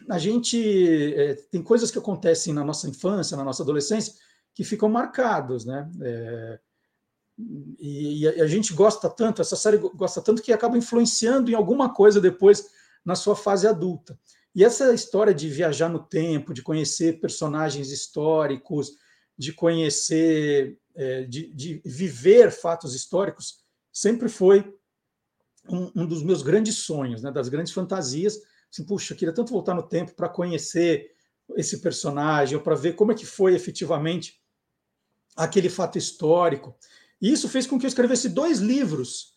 a gente é, tem coisas que acontecem na nossa infância, na nossa adolescência, que ficam marcados, né? É, e, e, a gente gosta tanto, essa série gosta tanto que acaba influenciando em alguma coisa depois na sua fase adulta. E essa história de viajar no tempo, de conhecer personagens históricos, de conhecer, é, de, de viver fatos históricos, sempre foi um, um dos meus grandes sonhos, né, das grandes fantasias. Assim, puxa, queria tanto voltar no tempo para conhecer esse personagem, ou para ver como é que foi efetivamente aquele fato histórico. E isso fez com que eu escrevesse dois livros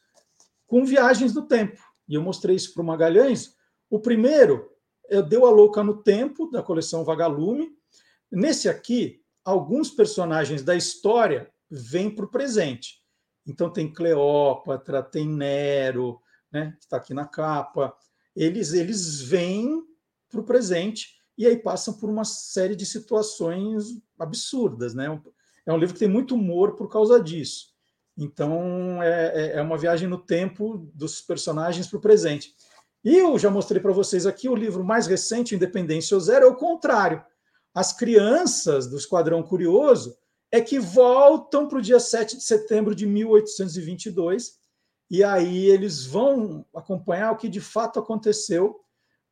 com viagens no tempo. E eu mostrei isso para o Magalhães. O primeiro é Deu a Louca no Tempo, da coleção Vagalume. Nesse aqui, alguns personagens da história vêm para o presente. Então tem Cleópatra, tem Nero, né, que está aqui na capa. Eles, eles vêm para o presente e aí passam por uma série de situações absurdas. Né? É um livro que tem muito humor por causa disso. Então é, é, é uma viagem no tempo dos personagens para o presente. E eu já mostrei para vocês aqui o livro mais recente, Independência ou Zero, é o contrário. As crianças do Esquadrão Curioso é que voltam para o dia 7 de setembro de 1822, e aí eles vão acompanhar o que de fato aconteceu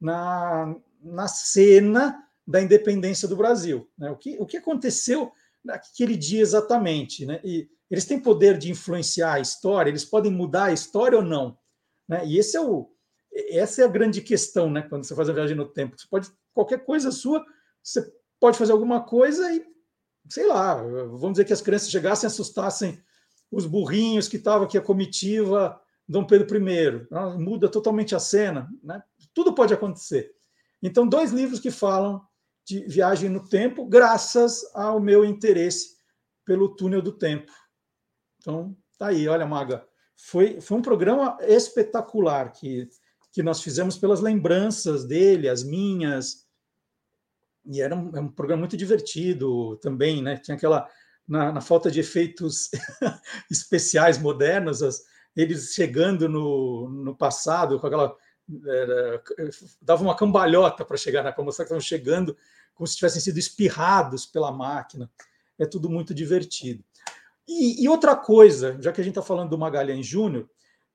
na, na cena da independência do Brasil. Né? O, que, o que aconteceu naquele dia exatamente? Né? E eles têm poder de influenciar a história, eles podem mudar a história ou não. Né? E esse é o, essa é a grande questão, né? Quando você faz a viagem no tempo, você pode qualquer coisa sua, você pode fazer alguma coisa e sei lá, vamos dizer que as crianças chegassem e assustassem os burrinhos que estavam aqui a comitiva Dom Pedro I. Muda totalmente a cena, né? Tudo pode acontecer. Então, dois livros que falam de viagem no tempo, graças ao meu interesse pelo túnel do tempo. Então, tá aí, olha, Maga. Foi, foi um programa espetacular que, que nós fizemos pelas lembranças dele, as minhas, e era um, é um, programa muito divertido também, né? Tinha aquela na, na falta de efeitos *laughs* especiais modernos, as, eles chegando no, no passado com aquela era, dava uma cambalhota para chegar na para que estavam chegando como se tivessem sido espirrados pela máquina. É tudo muito divertido. E, e outra coisa, já que a gente está falando do Magalhães Júnior,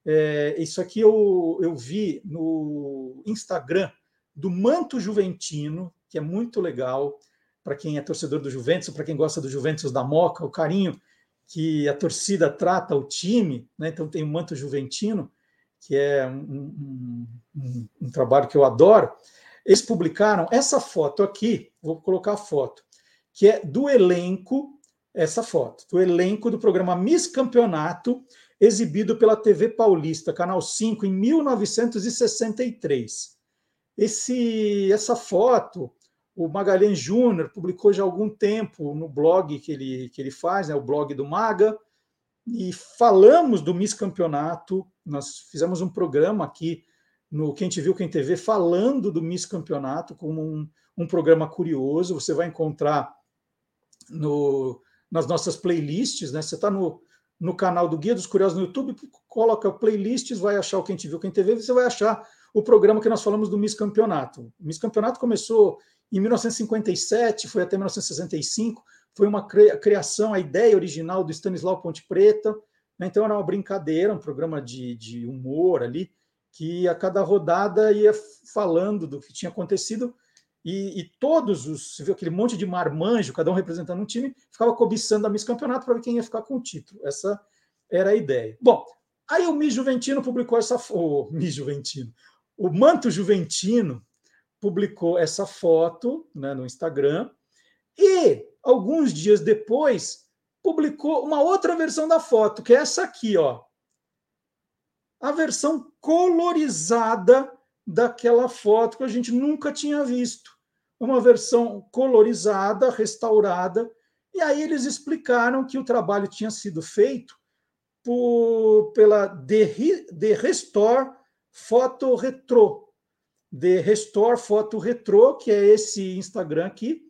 é, isso aqui eu, eu vi no Instagram do Manto Juventino, que é muito legal para quem é torcedor do Juventus, para quem gosta do Juventus da Moca, o carinho que a torcida trata o time, né? então tem o Manto Juventino, que é um, um, um, trabalho que eu adoro. Eles publicaram essa foto aqui, vou colocar a foto, que é do elenco, essa foto, do elenco do programa Miss Campeonato, exibido pela TV Paulista, Canal 5, em 1963. Esse, essa foto o Magalhães Júnior publicou já há algum tempo no blog que ele, que ele faz, né, o blog do Maga, e falamos do Miss Campeonato. Nós fizemos um programa aqui no Quem Te Viu, Quem TV, falando do Miss Campeonato como um, um programa curioso. Você vai encontrar no, nas nossas playlists, né? Você está no, no canal do Guia dos Curiosos no YouTube, coloca playlists, vai achar o Quem Te Viu, Quem TV, você vai achar o programa que nós falamos do Miss Campeonato. O Miss Campeonato começou em 1957, foi até 1965, foi uma criação, a ideia original do Stanislau Ponte Preta, né? então era uma brincadeira, um programa de, de humor ali, que a cada rodada ia falando do que tinha acontecido e, e, todos os, você viu aquele monte de marmanjo, cada um representando um time, ficava cobiçando a Miss Campeonato para ver quem ia ficar com o título. Essa era a ideia. Bom, aí o Miss Juventino publicou essa o Miss Juventino, o Manto Juventino publicou essa foto né, no Instagram e alguns dias depois publicou uma outra versão da foto, que é essa aqui, ó. A versão colorizada daquela foto que a gente nunca tinha visto uma versão colorizada, restaurada, e aí eles explicaram que o trabalho tinha sido feito por, pela The, The Restore Foto Retro. The Restore Foto Retro, que é esse Instagram aqui,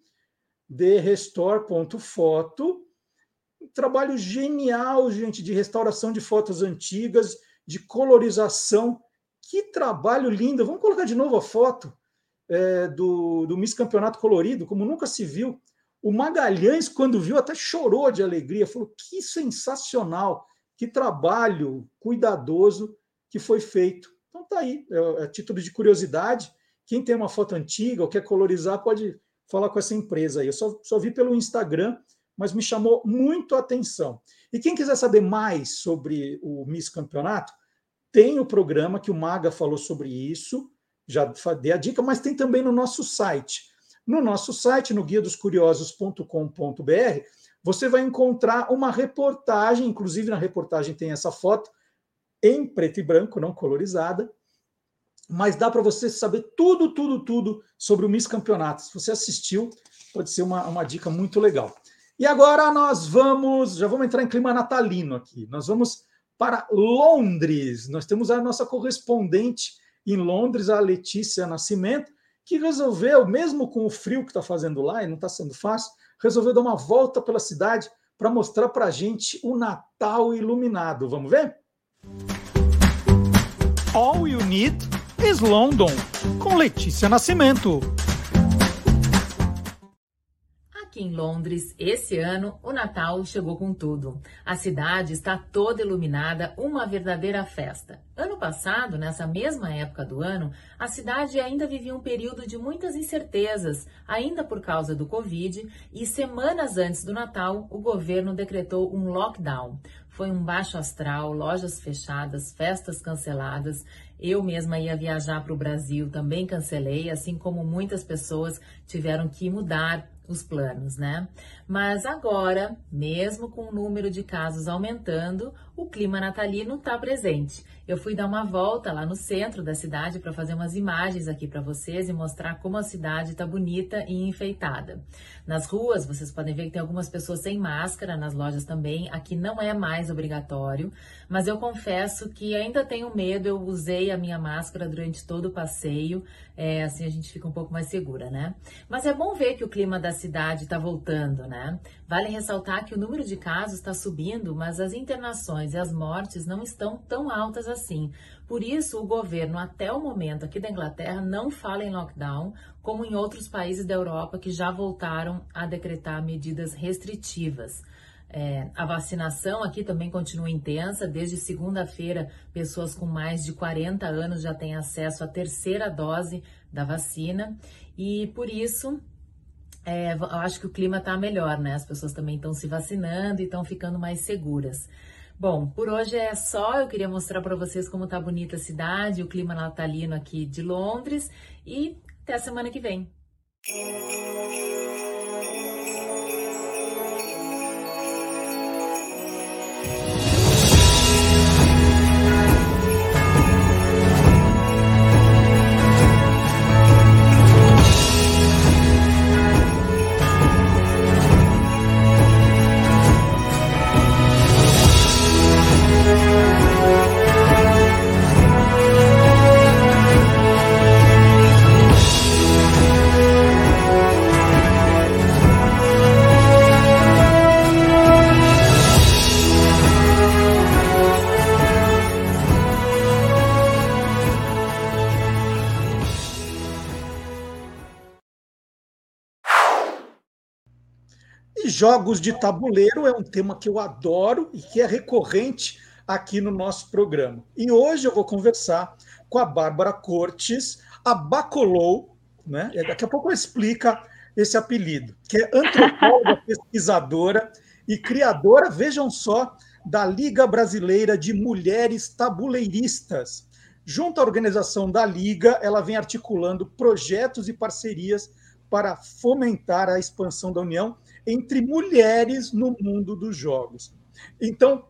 therestore.foto. Um trabalho genial, gente, de restauração de fotos antigas, de colorização. Que trabalho lindo! Vamos colocar de novo a foto é, do, do Miss Campeonato Colorido, como nunca se viu. O Magalhães, quando viu, até chorou de alegria, falou: que sensacional, que trabalho cuidadoso que foi feito. Então tá aí, é, é título de curiosidade. Quem tem uma foto antiga ou quer colorizar, pode falar com essa empresa aí. Eu só, só vi pelo Instagram, mas me chamou muito a atenção. E quem quiser saber mais sobre o Miss Campeonato, tem o programa que o Maga falou sobre isso já dei a dica, mas tem também no nosso site. No nosso site, no guia dos curiosos.com.br, você vai encontrar uma reportagem, inclusive na reportagem tem essa foto em preto e branco, não colorizada, mas dá para você saber tudo, tudo, tudo sobre o Miss Campeonato. Se você assistiu, pode ser uma, uma dica muito legal. E agora nós vamos, já vamos entrar em clima natalino aqui. Nós vamos para Londres. Nós temos a nossa correspondente em Londres, a Letícia Nascimento, que resolveu, mesmo com o frio que está fazendo lá, e não está sendo fácil, resolveu dar uma volta pela cidade para mostrar para a gente o Natal iluminado. Vamos ver? All You Need is London, com Letícia Nascimento. Aqui em Londres, esse ano, o Natal chegou com tudo. A cidade está toda iluminada, uma verdadeira festa. Ano passado, nessa mesma época do ano, a cidade ainda vivia um período de muitas incertezas, ainda por causa do Covid, e semanas antes do Natal, o governo decretou um lockdown. Foi um baixo astral, lojas fechadas, festas canceladas. Eu mesma ia viajar para o Brasil, também cancelei, assim como muitas pessoas tiveram que mudar os planos, né? Mas agora, mesmo com o número de casos aumentando, o clima natalino está presente. Eu fui dar uma volta lá no centro da cidade para fazer umas imagens aqui para vocês e mostrar como a cidade está bonita e enfeitada. Nas ruas, vocês podem ver que tem algumas pessoas sem máscara, nas lojas também. Aqui não é mais obrigatório, mas eu confesso que ainda tenho medo. Eu usei a minha máscara durante todo o passeio, é, assim a gente fica um pouco mais segura, né? Mas é bom ver que o clima da cidade está voltando, né? Vale ressaltar que o número de casos está subindo, mas as internações e as mortes não estão tão altas assim. Por isso, o governo, até o momento aqui da Inglaterra, não fala em lockdown, como em outros países da Europa que já voltaram a decretar medidas restritivas. É, a vacinação aqui também continua intensa. Desde segunda-feira, pessoas com mais de 40 anos já têm acesso à terceira dose da vacina. E por isso, é, eu acho que o clima está melhor, né? As pessoas também estão se vacinando e estão ficando mais seguras. Bom, por hoje é só. Eu queria mostrar para vocês como tá bonita a cidade, o clima natalino aqui de Londres e até a semana que vem. Jogos de tabuleiro é um tema que eu adoro e que é recorrente aqui no nosso programa. E hoje eu vou conversar com a Bárbara Cortes, a Bacolou, né? Daqui a pouco eu explica esse apelido, que é antropóloga, *laughs* pesquisadora e criadora, vejam só, da Liga Brasileira de Mulheres Tabuleiristas. Junto à organização da Liga, ela vem articulando projetos e parcerias para fomentar a expansão da união entre mulheres no mundo dos jogos. Então,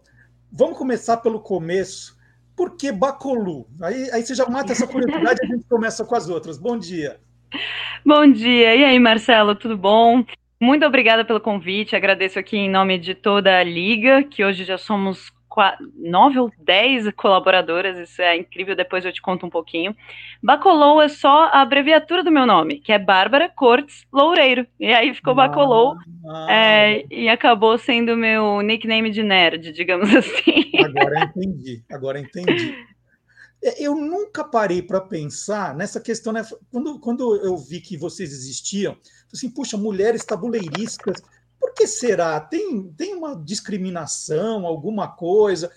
vamos começar pelo começo. Por que Bacolu? Aí, aí você já mata essa curiosidade e a gente começa com as outras. Bom dia. Bom dia. E aí, Marcelo, tudo bom? Muito obrigada pelo convite. Agradeço aqui em nome de toda a Liga, que hoje já somos nove ou dez colaboradoras, isso é incrível, depois eu te conto um pouquinho. Bacolou é só a abreviatura do meu nome, que é Bárbara Cortes Loureiro. E aí ficou ah, Bacolou ah, é, e acabou sendo meu nickname de nerd, digamos *laughs* assim. Agora entendi, agora entendi. É, eu nunca parei para pensar nessa questão, né? Quando, quando eu vi que vocês existiam, assim, puxa, mulheres tabuleiristas, por que será? Tem, tem uma discriminação, alguma coisa?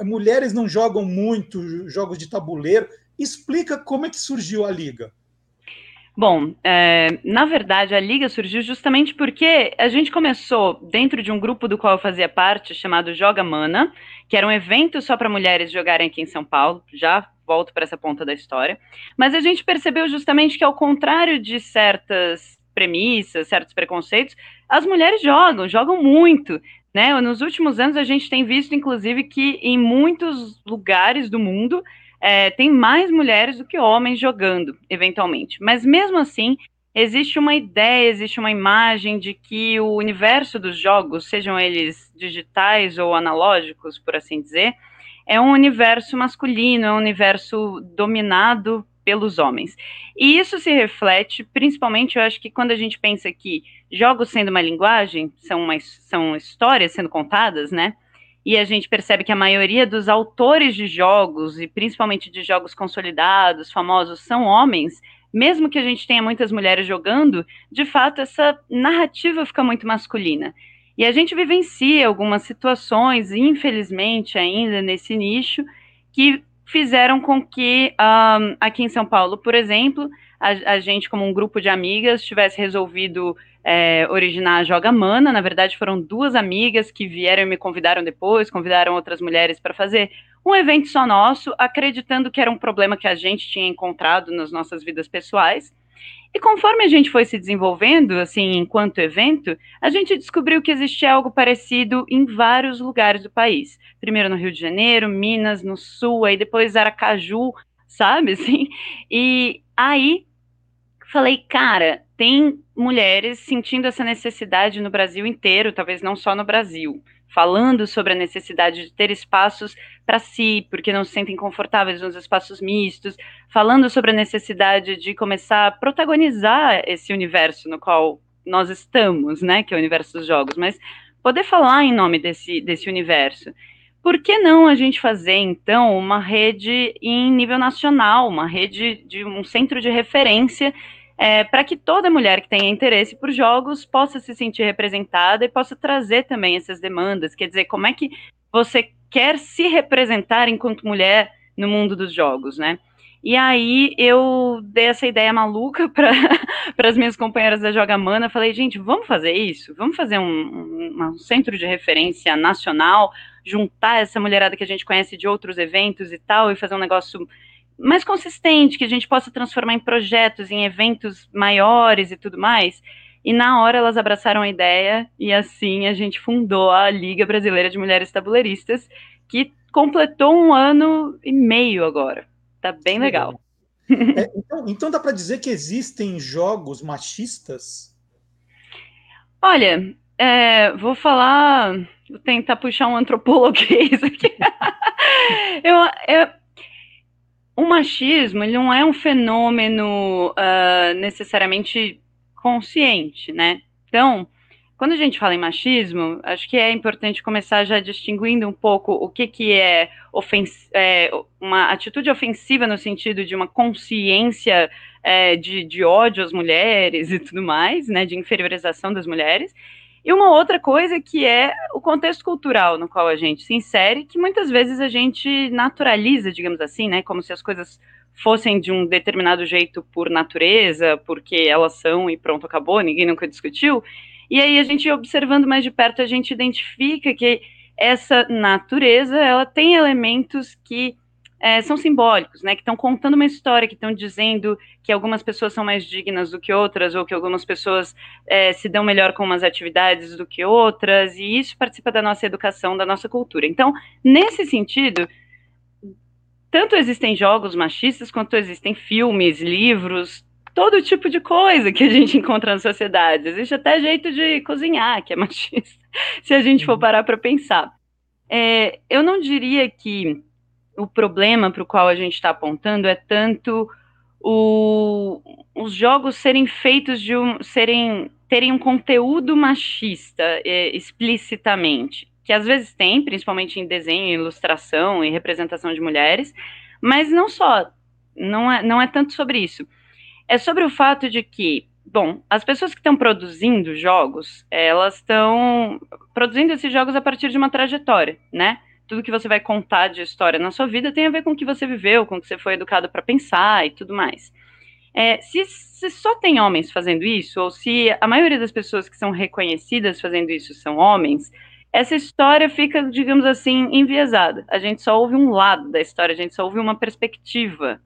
Mulheres não jogam muito jogos de tabuleiro. Explica como é que surgiu a Liga. Bom, é, na verdade, a Liga surgiu justamente porque a gente começou dentro de um grupo do qual eu fazia parte, chamado Joga Mana, que era um evento só para mulheres jogarem aqui em São Paulo. Já volto para essa ponta da história. Mas a gente percebeu justamente que, ao contrário de certas premissas, certos preconceitos, as mulheres jogam, jogam muito. Né? Nos últimos anos, a gente tem visto, inclusive, que em muitos lugares do mundo é, tem mais mulheres do que homens jogando, eventualmente. Mas mesmo assim, existe uma ideia, existe uma imagem de que o universo dos jogos, sejam eles digitais ou analógicos, por assim dizer, é um universo masculino, é um universo dominado pelos homens. E isso se reflete, principalmente, eu acho que quando a gente pensa que jogos sendo uma linguagem, são, uma, são histórias sendo contadas, né? E a gente percebe que a maioria dos autores de jogos, e principalmente de jogos consolidados, famosos, são homens, mesmo que a gente tenha muitas mulheres jogando, de fato essa narrativa fica muito masculina. E a gente vivencia algumas situações, infelizmente, ainda nesse nicho, que fizeram com que um, aqui em São Paulo, por exemplo, a, a, gente, como um grupo de amigas, tivesse resolvido é, originar a Joga Mana. Na verdade, foram duas amigas que vieram e me convidaram depois, convidaram outras mulheres para fazer um evento só nosso, acreditando que era um problema que a gente tinha encontrado nas nossas vidas pessoais. E conforme a gente foi se desenvolvendo, assim, enquanto evento, a gente descobriu que existia algo parecido em vários lugares do país. Primeiro no Rio de Janeiro, Minas, no Sul, aí depois Aracaju, sabe, *laughs* assim? E aí falei, cara, tem mulheres sentindo essa necessidade no Brasil inteiro, talvez não só no Brasil falando sobre a necessidade de ter espaços para si, porque não se sentem confortáveis nos espaços mistos, falando sobre a necessidade de começar a protagonizar esse universo no qual nós estamos, né, que é o universo dos jogos, mas poder falar em nome desse, desse universo. Por que não a gente fazer, então, uma rede em nível nacional, uma rede de um centro de referência é, para que toda mulher que tenha interesse por jogos possa se sentir representada e possa trazer também essas demandas. Quer dizer, como é que você quer se representar enquanto mulher no mundo dos jogos, né? E aí eu dei essa ideia maluca *laughs* para as minhas companheiras da Joga Mana. Falei, gente, vamos fazer isso? Vamos fazer um, um, um, centro de referência nacional, juntar essa mulherada que a gente conhece de outros eventos e tal, e fazer um negócio mais consistente, que a gente possa transformar em projetos, em eventos maiores e tudo mais. E na hora elas abraçaram a ideia e assim a gente fundou a Liga Brasileira de Mulheres Tabuleiristas, que completou um ano e meio agora. Tá bem legal. É, então, então dá para dizer que existem jogos machistas? Olha, é, vou falar, tentar puxar um antropologuês aqui. *laughs* eu, eu o machismo ele não é um fenômeno uh, necessariamente consciente, né? Então, quando a gente fala em machismo, acho que é importante começar já distinguindo um pouco o que, que é, é uma atitude ofensiva no sentido de uma consciência é, de, de ódio às mulheres e tudo mais, né, de inferiorização das mulheres, E uma outra coisa que é o contexto cultural no qual a gente se insere, que muitas vezes a gente naturaliza, digamos assim, né? Como se as coisas fossem de um determinado jeito por natureza, porque elas são e pronto, acabou, ninguém nunca discutiu. E aí a gente observando mais de perto, a gente identifica que essa natureza, ela tem elementos que é, são simbólicos, né, que estão contando uma história, que estão dizendo que algumas pessoas são mais dignas do que outras, ou que algumas pessoas é, se dão melhor com umas atividades do que outras, e isso participa da nossa educação, da nossa cultura. Então, nesse sentido, tanto existem jogos machistas, quanto existem filmes, livros, todo tipo de coisa que a gente *laughs* encontra na sociedade. Existe até jeito de cozinhar que é machista, *laughs* se a gente for uhum. parar para pensar. É, eu não diria que o problema para o qual a gente está apontando é tanto o, os jogos serem feitos de um, serem terem um conteúdo machista é, explicitamente, que às vezes tem, principalmente em desenho, ilustração e representação de mulheres, mas não só, não é, não é tanto sobre isso é sobre o fato de que, bom, as pessoas que estão produzindo jogos, elas estão produzindo esses jogos a partir de uma trajetória, né? Tudo que você vai contar de história na sua vida tem a ver com o que você viveu, com o que você foi educado para pensar e tudo mais. É, se, se, só tem homens fazendo isso, ou se a maioria das pessoas que são reconhecidas fazendo isso são homens, essa história fica, digamos assim, enviesada. A gente só ouve um lado da história, a gente só ouve uma perspectiva.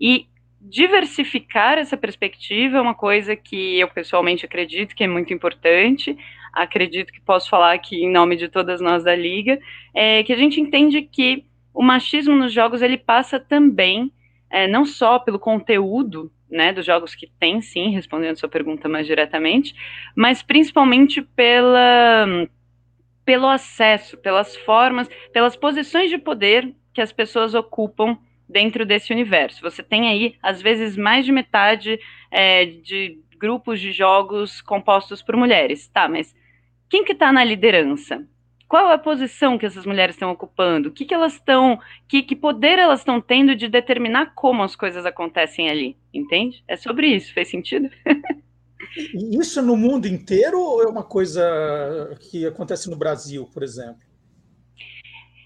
E diversificar essa perspectiva é uma coisa que eu pessoalmente acredito que é muito importante. Acredito que posso falar aqui em nome de todas nós da Liga, é que a gente entende que o machismo nos jogos ele passa também é, não só pelo conteúdo né, dos jogos que tem, sim, respondendo sua pergunta mais diretamente, mas principalmente pela, pelo acesso, pelas formas, pelas posições de poder que as pessoas ocupam dentro desse universo. Você tem aí, às vezes, mais de metade é, de grupos de jogos compostos por mulheres. Tá, mas quem que está na liderança? Qual é a posição que essas mulheres estão ocupando? O que, que elas estão, que, que poder elas estão tendo de determinar como as coisas acontecem ali? Entende? É sobre isso. Fez sentido? *laughs* Isso no mundo inteiro ou é uma coisa que acontece no Brasil, por exemplo?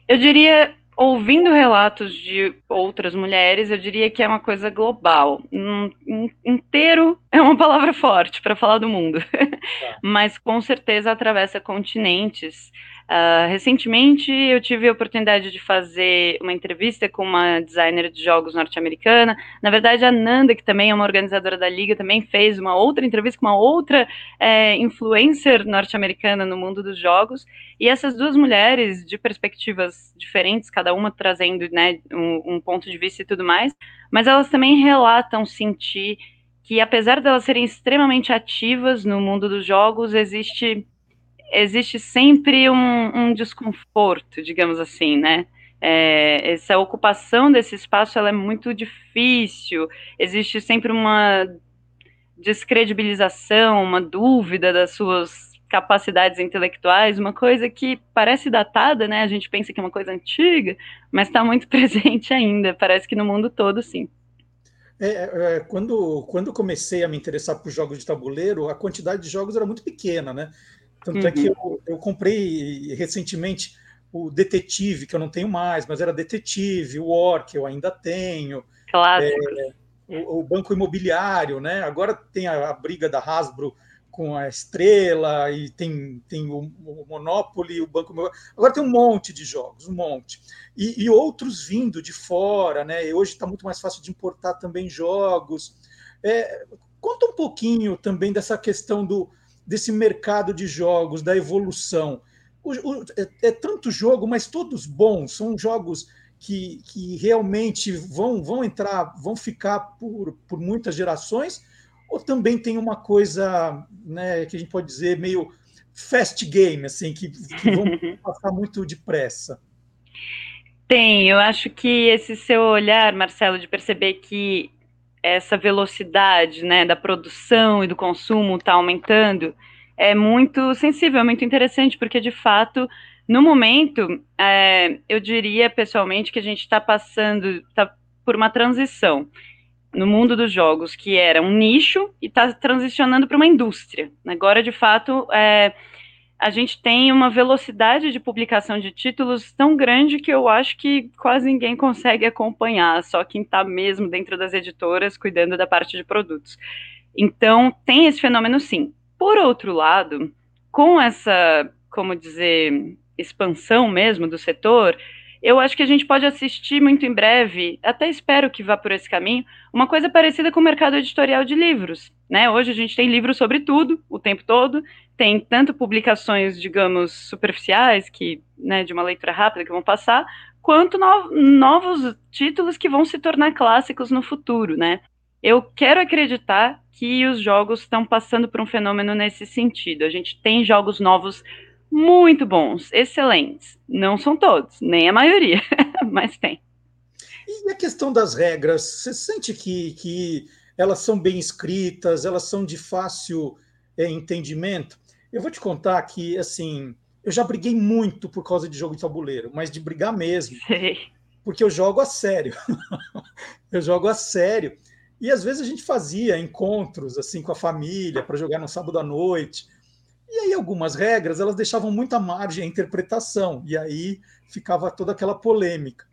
Eu diria ouvindo relatos de outras mulheres, eu diria que é uma coisa global. Um, um, inteiro é uma palavra forte para falar do mundo, *laughs* tá. mas com certeza atravessa continentes. Uh, recentemente eu tive a oportunidade de fazer uma entrevista com uma designer de jogos norte-americana. Na verdade, a Nanda, que também é uma organizadora da liga, também fez uma outra entrevista com uma outra é, influencer norte-americana no mundo dos jogos. E essas duas mulheres, de perspectivas diferentes, cada uma trazendo né, um, um ponto de vista e tudo mais, mas elas também relatam sentir que, apesar de elas serem extremamente ativas no mundo dos jogos, existe existe sempre um, um desconforto, digamos assim, né? É, essa ocupação desse espaço ela é muito difícil, existe sempre uma descredibilização, uma dúvida das suas capacidades intelectuais, uma coisa que parece datada, né? A gente pensa que é uma coisa antiga, mas está muito *laughs* presente ainda, parece que no mundo todo, sim. É, é, quando, quando comecei a me interessar por jogos de tabuleiro, a quantidade de jogos era muito pequena, né? Tanto uhum. é que uhum. eu, eu comprei recentemente o Detetive, que eu não tenho mais, mas era Detetive, o War, que eu ainda tenho. Claro. É, o, o, Banco Imobiliário, né? Agora tem a, a, briga da Hasbro com a Estrela e tem, tem o, o Monopoly, o Banco Agora tem um monte de jogos, um monte. E, e outros vindo de fora, né? E hoje está muito mais fácil de importar também jogos. É, conta um pouquinho também dessa questão do, desse mercado de jogos, da evolução. O, o, é, é, tanto jogo, mas todos bons, são jogos que, que realmente vão, vão entrar, vão ficar por, por muitas gerações, ou também tem uma coisa né, que a gente pode dizer meio fast game, assim, que, que vão *laughs* passar muito depressa? Tem, eu acho que esse seu olhar, Marcelo, de perceber que essa velocidade né, da produção e do consumo está aumentando, é muito sensível, é muito interessante, porque de fato, no momento, é, eu diria pessoalmente que a gente está passando tá por uma transição no mundo dos jogos, que era um nicho e está transicionando para uma indústria. Agora, de fato, é, a gente tem uma velocidade de publicação de títulos tão grande que eu acho que quase ninguém consegue acompanhar, só quem está mesmo dentro das editoras cuidando da parte de produtos. Então, tem esse fenômeno sim. Por outro lado, com essa, como dizer, expansão mesmo do setor, eu acho que a gente pode assistir muito em breve, até espero que vá por esse caminho, uma coisa parecida com o mercado editorial de livros. Né? Hoje a gente tem livros sobre tudo, o tempo todo, tem tanto publicações, digamos, superficiais, que né, de uma leitura rápida que vão passar, quanto no novos títulos que vão se tornar clássicos no futuro. Né? Eu quero acreditar que os jogos estão passando por um fenômeno nesse sentido. A gente tem jogos novos muito bons, excelentes. Não são todos, nem a maioria, *laughs* mas tem. E a questão das regras, você sente que, que elas são bem escritas, elas são de fácil é, entendimento? Eu vou te contar que, assim, eu já briguei muito por causa de jogo de tabuleiro, mas de brigar mesmo. Sei. Porque eu jogo a sério. *laughs* eu jogo a sério. E às vezes a gente fazia encontros assim com a família para jogar no sábado à noite. E aí algumas regras elas deixavam muita margem à interpretação, e aí ficava toda aquela polêmica.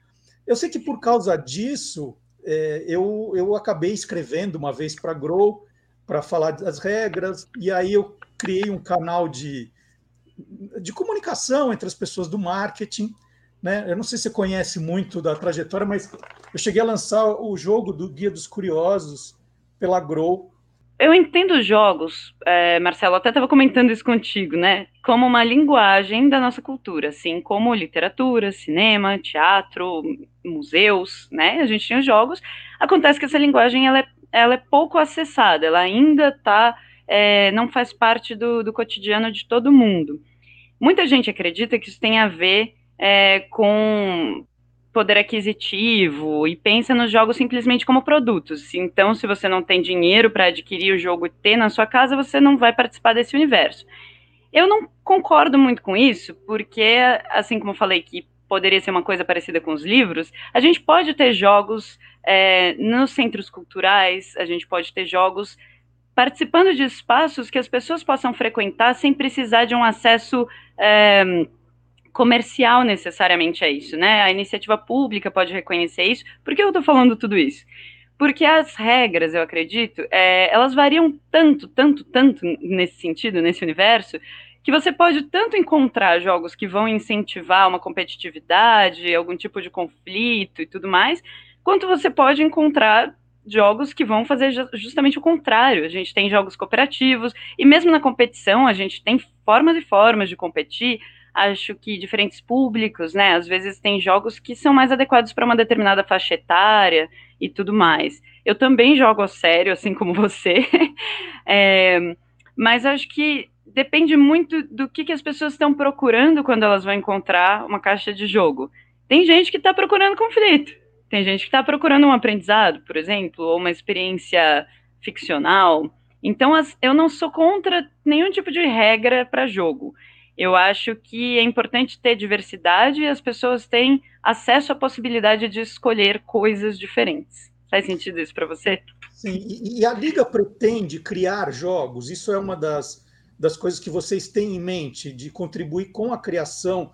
Eu sei que por causa disso, é, eu, eu acabei escrevendo uma vez para Grow para falar das regras, e aí eu criei um canal de, de comunicação entre as pessoas do marketing. Né? Eu não sei se você conhece muito da trajetória, mas eu cheguei a lançar o jogo do Guia dos Curiosos pela Grow, eu entendo jogos, é, Marcelo, até estava comentando isso contigo, né? Como uma linguagem da nossa cultura, assim como literatura, cinema, teatro, museus, né? A gente tinha jogos. Acontece que essa linguagem ela é, ela é pouco acessada, ela ainda tá, é, não faz parte do, do cotidiano de todo mundo. Muita gente acredita que isso tem a ver é, com poder aquisitivo e pensa nos jogos simplesmente como produtos. Então, se você não tem dinheiro para adquirir o jogo e ter na sua casa, você não vai participar desse universo. Eu não concordo muito com isso, porque, assim como eu falei que poderia ser uma coisa parecida com os livros, a gente pode ter jogos é, nos centros culturais, a gente pode ter jogos participando de espaços que as pessoas possam frequentar sem precisar de um acesso. É, comercial necessariamente é isso, né? A iniciativa pública pode reconhecer isso. Por que eu estou falando tudo isso? Porque as regras, eu acredito, é, elas variam tanto, tanto, tanto nesse sentido, nesse universo, que você pode tanto encontrar jogos que vão incentivar uma competitividade, algum tipo de conflito e tudo mais, quanto você pode encontrar jogos que vão fazer justamente o contrário. A gente tem jogos cooperativos, e mesmo na competição, a gente tem formas e formas de competir acho que diferentes públicos, né? Às vezes tem jogos que são mais adequados para uma determinada faixa etária e tudo mais. Eu também jogo a sério, assim como *laughs* você, é, mas acho que depende muito do que, que as pessoas estão procurando quando elas vão encontrar uma caixa de jogo. Tem gente que está procurando conflito, tem gente que está procurando um aprendizado, por exemplo, ou uma experiência ficcional. Então, as, eu não sou contra nenhum tipo de regra para jogo. Eu acho que é importante ter diversidade e as pessoas têm acesso à possibilidade de escolher coisas diferentes. Faz sentido isso para você? Sim, e, a Liga pretende criar jogos, isso é uma das, das coisas que vocês têm em mente, de contribuir com a criação,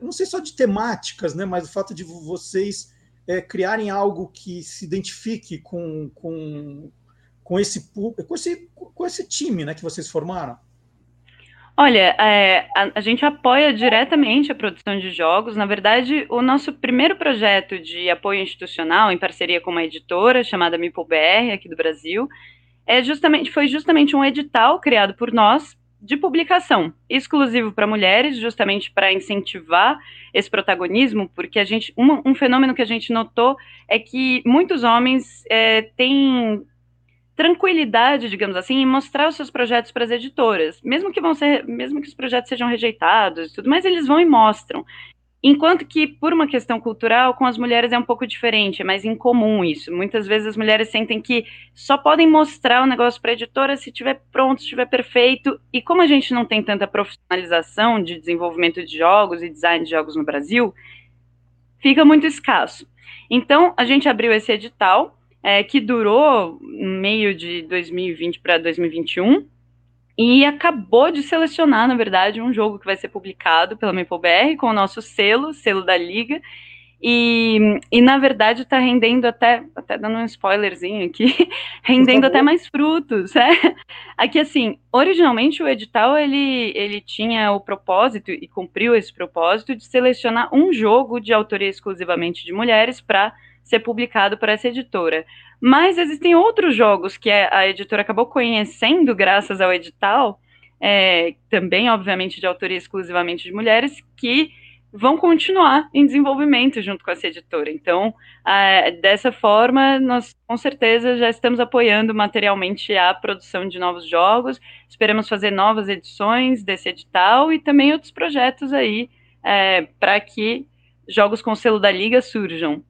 não sei só de temáticas, né, mas o fato de vocês é, criarem algo que se identifique com, com, com, esse, com, esse, com esse time né, que vocês formaram. Olha, é, a, a, gente apoia diretamente a produção de jogos. Na verdade, o nosso primeiro projeto de apoio institucional, em parceria com uma editora chamada MipoBR, aqui do Brasil, é justamente, foi justamente um edital criado por nós de publicação, exclusivo para mulheres, justamente para incentivar esse protagonismo, porque a gente, um, um, fenômeno que a gente notou é que muitos homens é, têm tranquilidade, digamos assim, em mostrar os seus projetos para as editoras, mesmo que vão ser, mesmo que os projetos sejam rejeitados tudo, mas eles vão e mostram. Enquanto que, por uma questão cultural, com as mulheres é um pouco diferente, é mais incomum isso. Muitas vezes as mulheres sentem que só podem mostrar o negócio para a editora se estiver pronto, se estiver perfeito. E como a gente não tem tanta profissionalização de desenvolvimento de jogos e design de jogos no Brasil, fica muito escasso. Então, a gente abriu esse edital é, que durou meio de 2020 para 2021. e acabou de selecionar, na verdade, um jogo que vai ser publicado pela MapleBR com o nosso selo, selo da Liga, e, e na verdade está rendendo até, até dando um spoilerzinho aqui, *laughs* rendendo até mais frutos. É? *laughs* Aqui, assim, originalmente o edital ele, ele tinha o propósito, e cumpriu esse propósito, de selecionar um jogo de autoria exclusivamente de mulheres para ser publicado por essa editora. Mas existem outros jogos que a editora acabou conhecendo graças ao edital, é, também, obviamente, de autoria exclusivamente de mulheres, que vão continuar em desenvolvimento junto com essa editora. Então, dessa forma, nós com certeza já estamos apoiando materialmente a produção de novos jogos. Esperamos fazer novas edições desse edital e também outros projetos aí é, para que jogos com selo da Liga surjam.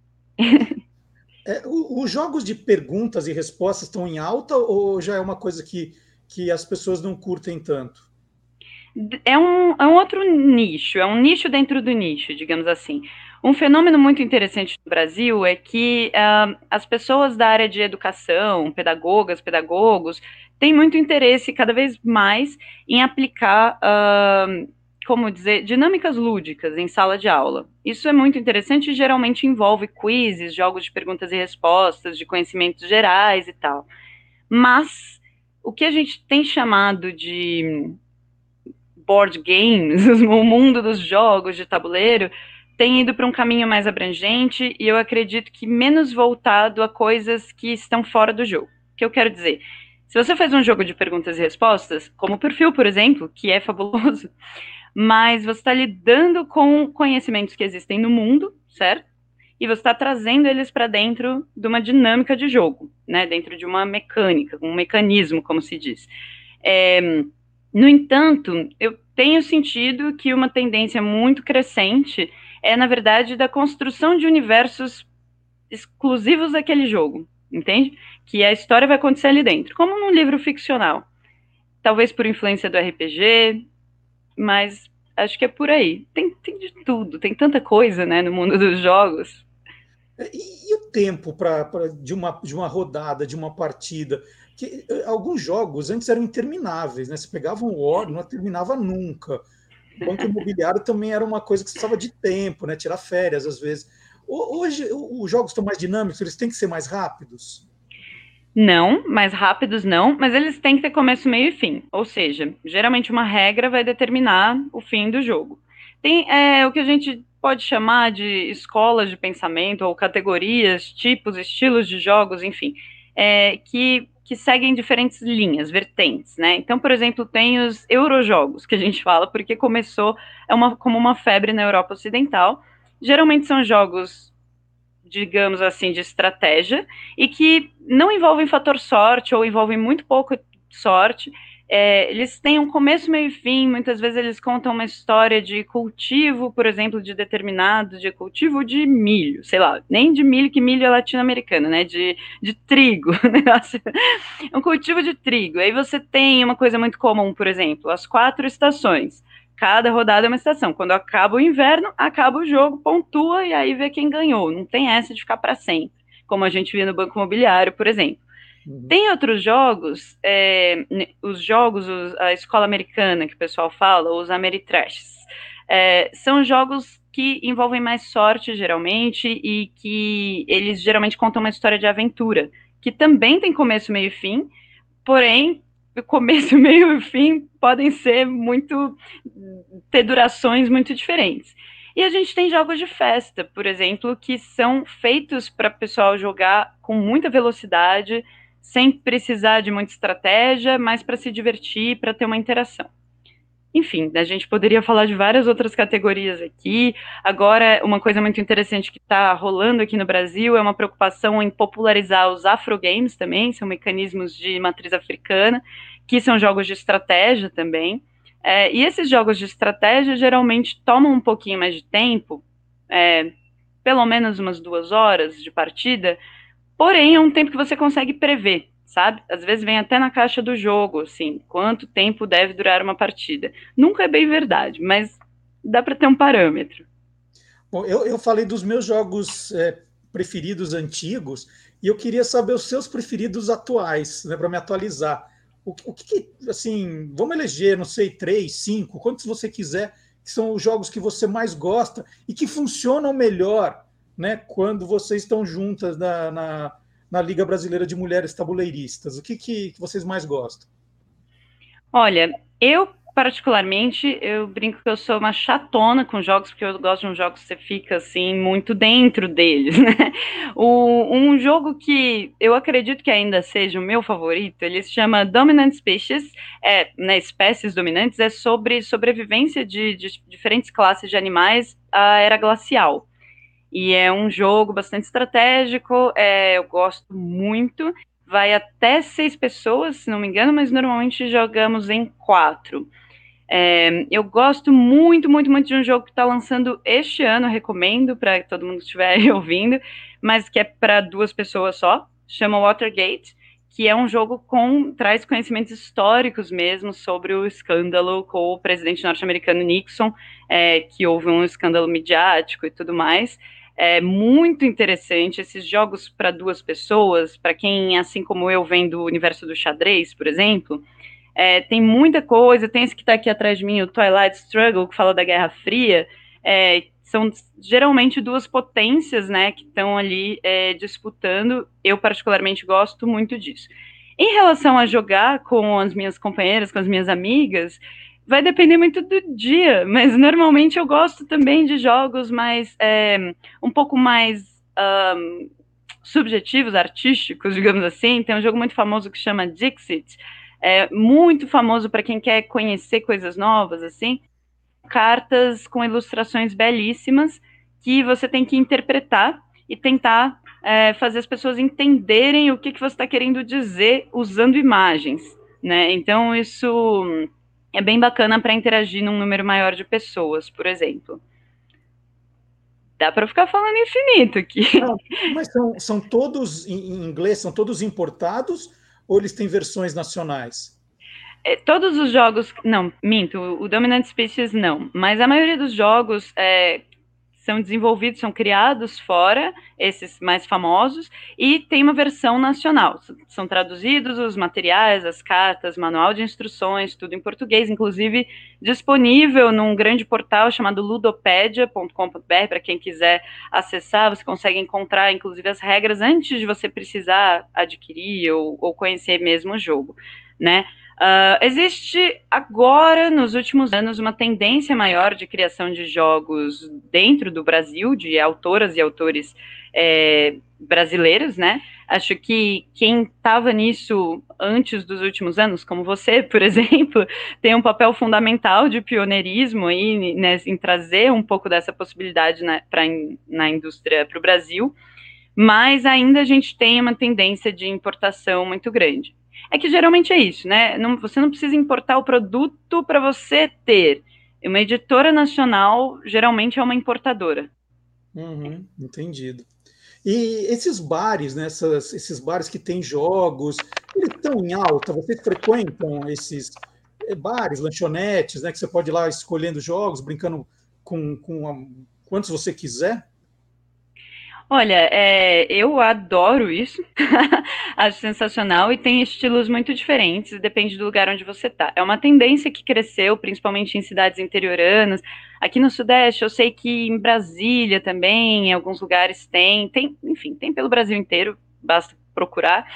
É, os jogos de perguntas e respostas estão em alta ou já é uma coisa que, que as pessoas não curtem tanto? é um, é um outro nicho, é um nicho dentro do nicho, digamos assim. Um fenômeno muito interessante no Brasil é que uh, as pessoas da área de educação, pedagogas, pedagogos, têm muito interesse cada vez mais em aplicar, uh, como dizer, dinâmicas lúdicas em sala de aula. Isso é muito interessante e geralmente envolve quizzes, jogos de perguntas e respostas, de conhecimentos gerais e tal. Mas o que a gente tem chamado de board games, *laughs* o mundo dos jogos de tabuleiro, tem ido para um caminho mais abrangente e eu acredito que menos voltado a coisas que estão fora do jogo. O que eu quero dizer? Se você faz um jogo de perguntas e respostas, como o perfil, por exemplo, que é fabuloso, mas você está lidando com conhecimentos que existem no mundo, certo? E você está trazendo eles para dentro de uma dinâmica de jogo, né? Dentro de uma mecânica, um mecanismo, como se diz. É, no entanto, eu tenho sentido que uma tendência muito crescente é, na verdade, da construção de universos exclusivos daquele jogo, entende? Que a história vai acontecer ali dentro, como num livro ficcional. Talvez por influência do RPG, mas acho que é por aí. Tem, tem de tudo, tem tanta coisa, né, no mundo dos jogos. E, e o tempo para de uma, de uma rodada, de uma partida? que eh, alguns jogos antes eram intermináveis, né? Você pegava um War, não terminava nunca. O banco *laughs* imobiliário também era uma coisa que precisava de tempo, né? Tirar férias às vezes. Hoje os jogos estão mais dinâmicos, eles têm que ser mais rápidos? Não, mais rápidos não, mas eles têm que ter começo, meio e fim. Ou seja, geralmente uma regra vai determinar o fim do jogo. Tem é, o que a gente pode chamar de escolas de pensamento ou categorias, tipos, estilos de jogos, enfim, é, que que seguem diferentes linhas, vertentes, né? Então, por exemplo, tem os eurojogos, que a gente fala, porque começou é uma, como uma febre na Europa Ocidental. Geralmente são jogos, digamos assim, de estratégia, e que não envolvem fator sorte, ou envolvem muito pouco sorte, é, eles têm um começo, meio e fim, muitas vezes eles contam uma história de cultivo, por exemplo, de determinado, de cultivo de milho, sei lá, nem de milho, que milho é latino-americano, né, de, de trigo, *laughs* um cultivo de trigo, aí você tem uma coisa muito comum, por exemplo, as quatro estações, cada rodada é uma estação, quando acaba o inverno, acaba o jogo, pontua, e aí vê quem ganhou, não tem essa de ficar para sempre, como a gente via no banco imobiliário, por exemplo. Uhum. Tem outros jogos, é, os jogos, os, a escola americana que o pessoal fala, os Ameritrashes, é, são jogos que envolvem mais sorte, geralmente, e que eles geralmente contam uma história de aventura, que também tem começo, meio e fim, porém, começo, *laughs* meio e fim podem ser muito. ter durações muito diferentes. E a gente tem jogos de festa, por exemplo, que são feitos para o pessoal jogar com muita velocidade, sem precisar de muita estratégia, mas para se divertir, para ter uma interação. Enfim, a gente poderia falar de várias outras categorias aqui. Agora, uma coisa muito interessante que está rolando aqui no Brasil é uma preocupação em popularizar os afrogames também, são mecanismos de matriz africana, que são jogos de estratégia também. É, e esses jogos de estratégia geralmente tomam um pouquinho mais de tempo, é, pelo menos umas duas horas de partida, Porém, é um tempo que você consegue prever, sabe? Às vezes vem até na caixa do jogo, assim, quanto tempo deve durar uma partida. Nunca é bem verdade, mas dá para ter um parâmetro. Bom, eu, eu falei dos meus jogos é, preferidos antigos e eu queria saber os seus preferidos atuais, né, para me atualizar. o, o que, que, assim, vamos eleger, não sei, três, cinco, quantos você quiser, que são os jogos que você mais gosta e que funcionam melhor, né, quando vocês estão juntas na, na, na Liga Brasileira de Mulheres Tabuleiristas. O que, que, vocês mais gostam? Olha, eu particularmente, eu brinco que eu sou uma chatona com jogos, porque eu gosto de um jogo que você fica, assim, muito dentro deles, *laughs* né? O, um jogo que eu acredito que ainda seja o meu favorito, ele se chama Dominant Species, é, né, espécies dominantes, é sobre sobrevivência de, de diferentes classes de animais à era glacial. E é um jogo bastante estratégico, é, eu gosto muito, vai até seis pessoas, se não me engano, mas normalmente jogamos em quatro. É, eu gosto muito, muito, muito de um jogo que está lançando este ano, recomendo para todo mundo que estiver *laughs* ouvindo, mas que é para duas pessoas só, chama Watergate, que é um jogo com traz conhecimentos históricos mesmo sobre o escândalo com o presidente norte-americano Nixon, é, que houve um escândalo midiático e tudo mais. É muito interessante esses jogos para duas pessoas, para quem, assim como eu, vem do universo do xadrez, por exemplo é, tem muita coisa, tem esse que está aqui atrás de mim, o Twilight Struggle, que fala da Guerra Fria. É, são geralmente duas potências, né, que estão ali é, disputando. Eu particularmente gosto muito disso. Em relação a jogar com as minhas companheiras, com as minhas amigas, vai depender muito do dia, mas normalmente eu gosto também de jogos mais é, um pouco mais um, subjetivos, artísticos, digamos assim. Tem um jogo muito famoso que chama Dixit, é muito famoso para quem quer conhecer coisas novas, assim. Cartas com ilustrações belíssimas que você tem que interpretar e tentar é, fazer as pessoas entenderem o que, que você está querendo dizer usando imagens, né? Então isso é bem bacana para interagir num número maior de pessoas, por exemplo. Dá para ficar falando infinito aqui. Não, *laughs* mas são, são todos em inglês, são todos importados ou eles têm versões nacionais? É, todos os jogos, não, minto, o Dominant Species não, mas a maioria dos jogos é, são desenvolvidos, são criados fora, esses mais famosos, e tem uma versão nacional. São traduzidos os materiais, as cartas, manual de instruções, tudo em português, inclusive disponível num grande portal chamado ludopedia.com.br, para quem quiser acessar, você consegue encontrar, inclusive, as regras antes de você precisar adquirir ou, ou conhecer mesmo o jogo, né? Uh, existe agora, nos últimos anos, uma tendência maior de criação de jogos dentro do Brasil, de autoras e autores é, brasileiros, né? Acho que quem estava nisso antes dos últimos anos, como você, *laughs* por exemplo, tem um papel fundamental de pioneirismo aí, né, em trazer um pouco dessa possibilidade na, pra, na indústria para o Brasil, mas ainda a gente tem uma tendência de importação muito grande. É que geralmente é isso, né? Não, você não precisa importar o produto para você ter. Uma editora nacional geralmente é uma importadora. Uhum, entendido. E esses bares, né, essas, esses bares que têm jogos, eles estão em alta? Vocês frequentam esses eh, bares, lanchonetes, né, que você pode ir lá escolhendo jogos, brincando com, com a, quantos você quiser? Olha, é, eu adoro isso, *laughs* acho sensacional e tem estilos muito diferentes, depende do lugar onde você tá. É uma tendência que cresceu, principalmente em cidades interioranas. Aqui no Sudeste, eu sei que em Brasília também, em alguns lugares tem, tem, enfim, tem pelo Brasil inteiro, basta procurar.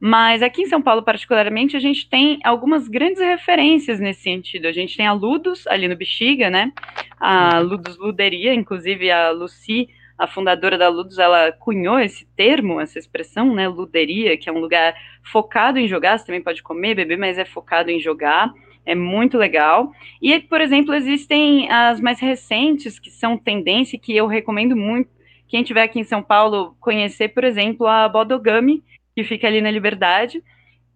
Mas aqui em São Paulo, particularmente, a gente tem algumas grandes referências nesse sentido. A gente tem a Ludus, ali no Bexiga, né? A Ludus Luderia, inclusive a Lucy a fundadora da Ludus, ela cunhou esse termo, essa expressão, né, luderia, que é um lugar focado em jogar, você também pode comer, beber, mas é focado em jogar, é muito legal. E, por exemplo, existem as mais recentes, que são tendência, que eu recomendo muito, quem estiver aqui em São Paulo, conhecer, por exemplo, a Bodogami, que fica ali na Liberdade,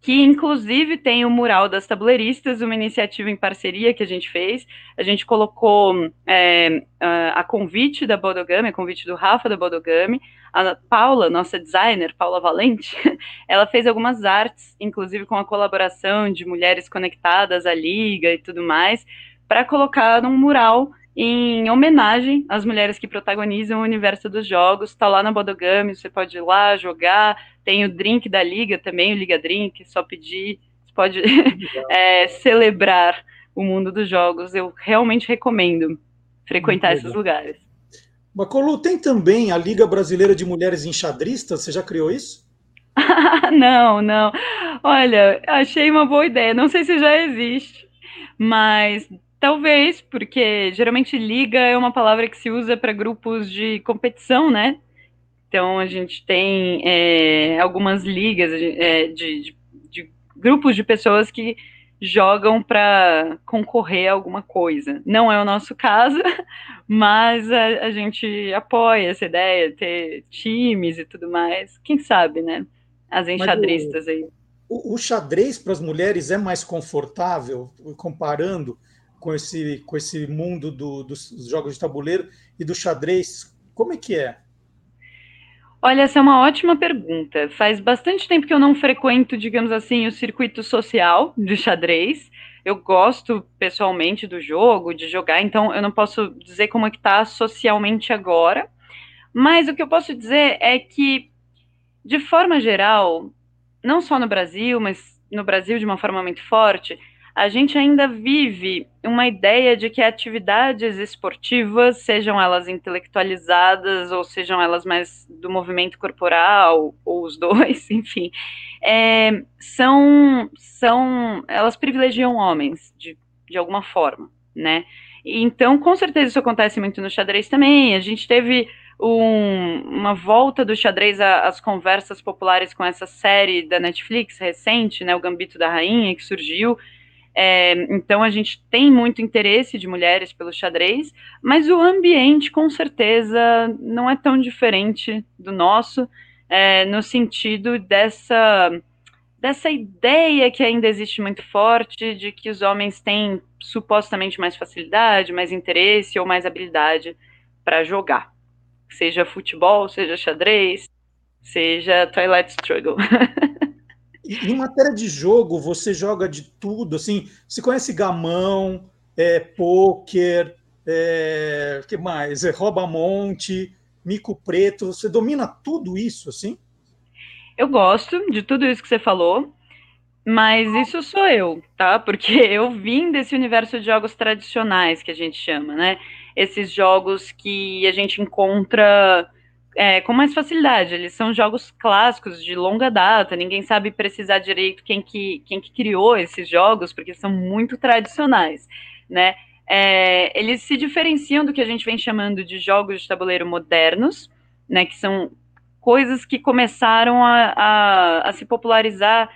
que inclusive tem o mural das tabuleiristas, uma iniciativa em parceria que a gente fez. A gente colocou é, a, a, convite da Bodogami, a convite do Rafa da Bodogami, a Paula, nossa designer, Paula Valente, *laughs* ela fez algumas artes, inclusive com a colaboração de mulheres conectadas à liga e tudo mais, para colocar num mural em homenagem às mulheres que protagonizam o universo dos jogos. Está lá na Bodogami, você pode ir lá jogar. Tem o drink da Liga também, o Liga Drink, só pedir. Você pode *laughs* é, celebrar o mundo dos jogos. Eu realmente recomendo frequentar esses lugares. Bacolu, tem também a Liga Brasileira de Mulheres Enxadristas? Você já criou isso? *laughs* não, não. Olha, achei uma boa ideia. Não sei se já existe, mas talvez, porque geralmente liga é uma palavra que se usa para grupos de competição, né? Então a gente tem é, algumas ligas é, de, de, de grupos de pessoas que jogam para concorrer a alguma coisa. Não é o nosso caso, *laughs* mas a, a, gente apoia essa ideia, ter times e tudo mais. Quem sabe, né? As enxadristas aí. O, o xadrez para as mulheres é mais confortável, comparando com esse, com esse mundo do, dos jogos de tabuleiro e do xadrez? Como é que é? Olha, essa é uma ótima pergunta. Faz bastante tempo que eu não frequento, digamos assim, o circuito social de xadrez. Eu gosto pessoalmente do jogo, de jogar, então eu não posso dizer como é que está socialmente agora. Mas o que eu posso dizer é que, de forma geral, não só no Brasil, mas no Brasil de uma forma muito forte, a gente ainda vive uma ideia de que atividades esportivas, sejam elas intelectualizadas ou sejam elas mais do movimento corporal, ou os dois, *laughs* enfim, é, são, são, elas privilegiam homens, de, de alguma forma, né? Então, com certeza isso acontece muito no xadrez também. A gente teve um, uma volta do xadrez às conversas populares com essa série da Netflix recente, né, o Gambito da Rainha, que surgiu, é, então a gente tem muito interesse de mulheres pelo xadrez, mas o ambiente com certeza não é tão diferente do nosso, é, no sentido dessa dessa ideia que ainda existe muito forte de que os homens têm supostamente mais facilidade, mais interesse ou mais habilidade para jogar, seja futebol, seja xadrez, seja Twilight Struggle. *laughs* em matéria de jogo, você joga de tudo, assim, você conhece gamão, é, pôquer, é, que mais? É, rouba-monte, mico preto, você domina tudo isso, assim? Eu gosto de tudo isso que você falou, mas isso sou eu, tá? Porque *laughs* eu vim desse universo de jogos tradicionais que a gente chama, né? Esses jogos que a gente encontra é, com mais facilidade. Eles são jogos clássicos de longa data, ninguém sabe precisar direito quem que, quem que criou esses jogos, porque são muito tradicionais, né? É, eles se diferenciam do que a gente vem chamando de jogos de tabuleiro modernos, né? Que são coisas que começaram a, a, a se popularizar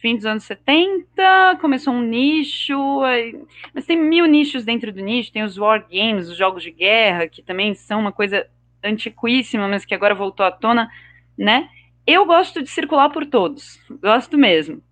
fim dos anos 70, começou um nicho, mas tem mil nichos dentro do nicho, tem os war games, os jogos de guerra, que também são uma coisa antiquíssima, mas que agora voltou à tona, né? Eu gosto de circular por todos, gosto mesmo.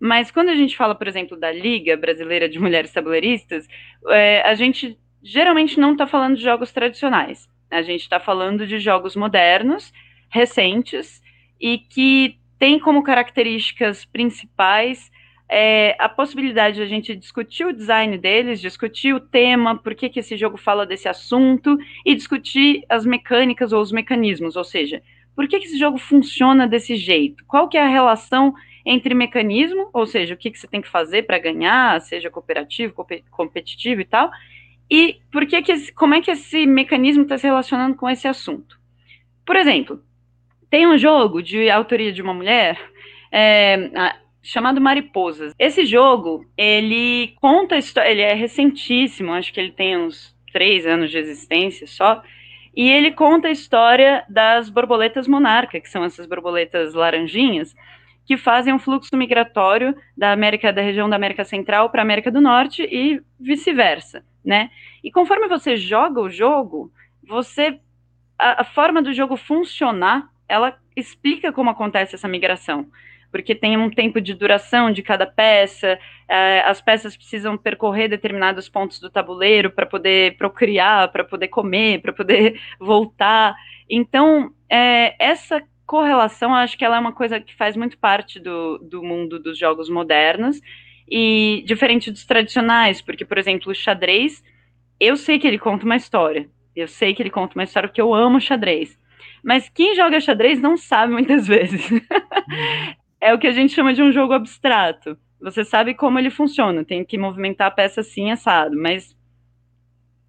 Mas quando a gente fala, por exemplo, da Liga Brasileira de Mulheres Tabuleiristas, é, a gente geralmente não está falando de jogos tradicionais. A gente está falando de jogos modernos, recentes, e que têm como características principais é, a possibilidade de a gente discutir o design deles, discutir o tema, por que, que esse jogo fala desse assunto, e discutir as mecânicas ou os mecanismos, ou seja, por que, que esse jogo funciona desse jeito? Qual que é a relação entre mecanismo, ou seja, o que, que você tem que fazer para ganhar, seja cooperativo, competitivo e tal, e por que que esse, como é que esse mecanismo está se relacionando com esse assunto. Por exemplo, tem um jogo de autoria de uma mulher, é, chamado Mariposas. Esse jogo, ele conta história, ele é recentíssimo, acho que ele tem uns três anos de existência só, e ele conta a história das borboletas monarca, que são essas borboletas laranjinhas, que fazem um fluxo migratório da América, da região da América Central para a América do Norte e vice-versa, né? E conforme você joga o jogo, você a, a forma do jogo funcionar, ela explica como acontece essa migração porque tem um tempo de duração de cada peça, é, as peças precisam percorrer determinados pontos do tabuleiro para poder procriar, para poder comer, para poder *laughs* voltar. Então, é, essa correlação, acho que ela é uma coisa que faz muito parte do, do mundo dos jogos modernos, e diferente dos tradicionais, porque, por exemplo, o xadrez, eu sei que ele conta uma história, eu sei que ele conta uma história porque eu amo xadrez. Mas quem joga xadrez não sabe muitas *laughs* vezes. É o que a gente chama de um jogo abstrato. Você sabe como ele funciona, tem que movimentar a peça assim, assado, mas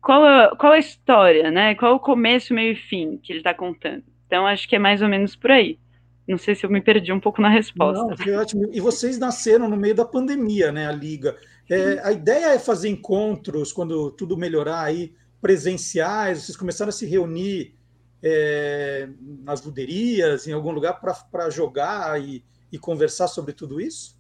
qual a, qual a história, né? Qual o começo, meio e fim que ele está contando? Então, acho que é mais ou menos por aí. Não sei se eu me perdi um pouco na resposta. Não, foi ótimo. E vocês nasceram no meio da pandemia, né, a Liga? É, a ideia é fazer encontros quando tudo melhorar aí, presenciais, vocês começaram a se reunir é, nas luderias, em algum lugar, para jogar e, e conversar sobre tudo isso?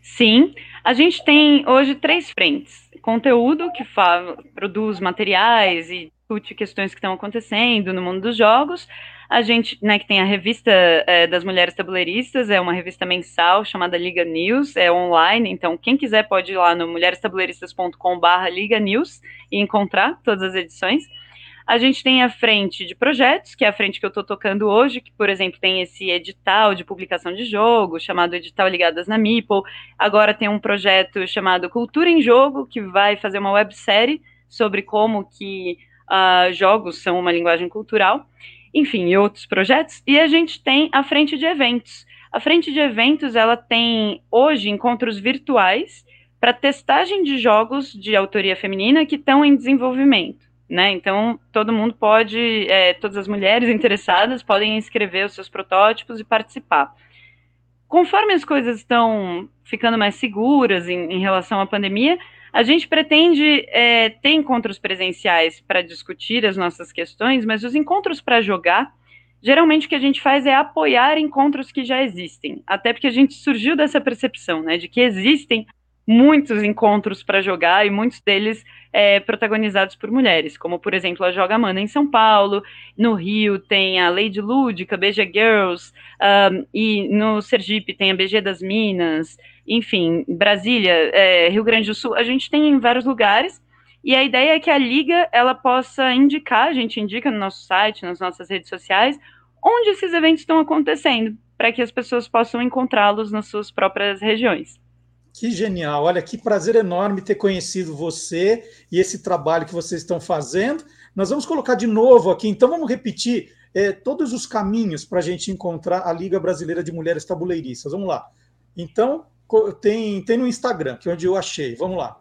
Sim, a gente tem hoje três frentes. Conteúdo, que fala, produz materiais e discute questões que estão acontecendo no mundo dos jogos. A gente, né, que tem a revista é, das mulheres tabuleiristas, é uma revista mensal chamada Liga News, é online, então quem quiser pode ir lá no mulherestabuleiristas.com.br Liga News e encontrar todas as edições. A gente tem a frente de projetos, que é a frente que eu estou tocando hoje, que, por exemplo, tem esse edital de publicação de jogo, chamado Edital Ligadas na Meeple. Agora tem um projeto chamado Cultura em Jogo, que vai fazer uma websérie sobre como que uh, jogos são uma linguagem cultural. Enfim, e outros projetos. E a gente tem a frente de eventos. A frente de eventos, ela tem, hoje, encontros virtuais para testagem de jogos de autoria feminina que estão em desenvolvimento né? Então, todo mundo pode, é, todas as mulheres interessadas podem inscrever os seus protótipos e participar. Conforme as coisas estão ficando mais seguras em, em relação à pandemia, a gente pretende é, ter encontros presenciais para discutir as nossas questões, mas os encontros para jogar, geralmente o que a gente faz é apoiar encontros que já existem, até porque a gente surgiu dessa percepção, né, de que existem muitos encontros para jogar e muitos deles é, protagonizados por mulheres, como por exemplo a Joga Mana em São Paulo, no Rio tem a Lady Lúdica, BG Girls, um, e no Sergipe tem a BG das Minas, enfim, Brasília, é, Rio Grande do Sul, a gente tem em vários lugares. E a ideia é que a liga ela possa indicar, a gente indica no nosso site, nas nossas redes sociais, onde esses eventos estão acontecendo, para que as pessoas possam encontrá-los nas suas próprias regiões. Que genial! Olha, que prazer enorme ter conhecido você e esse trabalho que vocês estão fazendo. Nós vamos colocar de novo aqui, então vamos repetir é, todos os caminhos para a gente encontrar a Liga Brasileira de Mulheres Tabuleiristas. Vamos lá. Então, tem, tem no Instagram, que é onde eu achei. Vamos lá.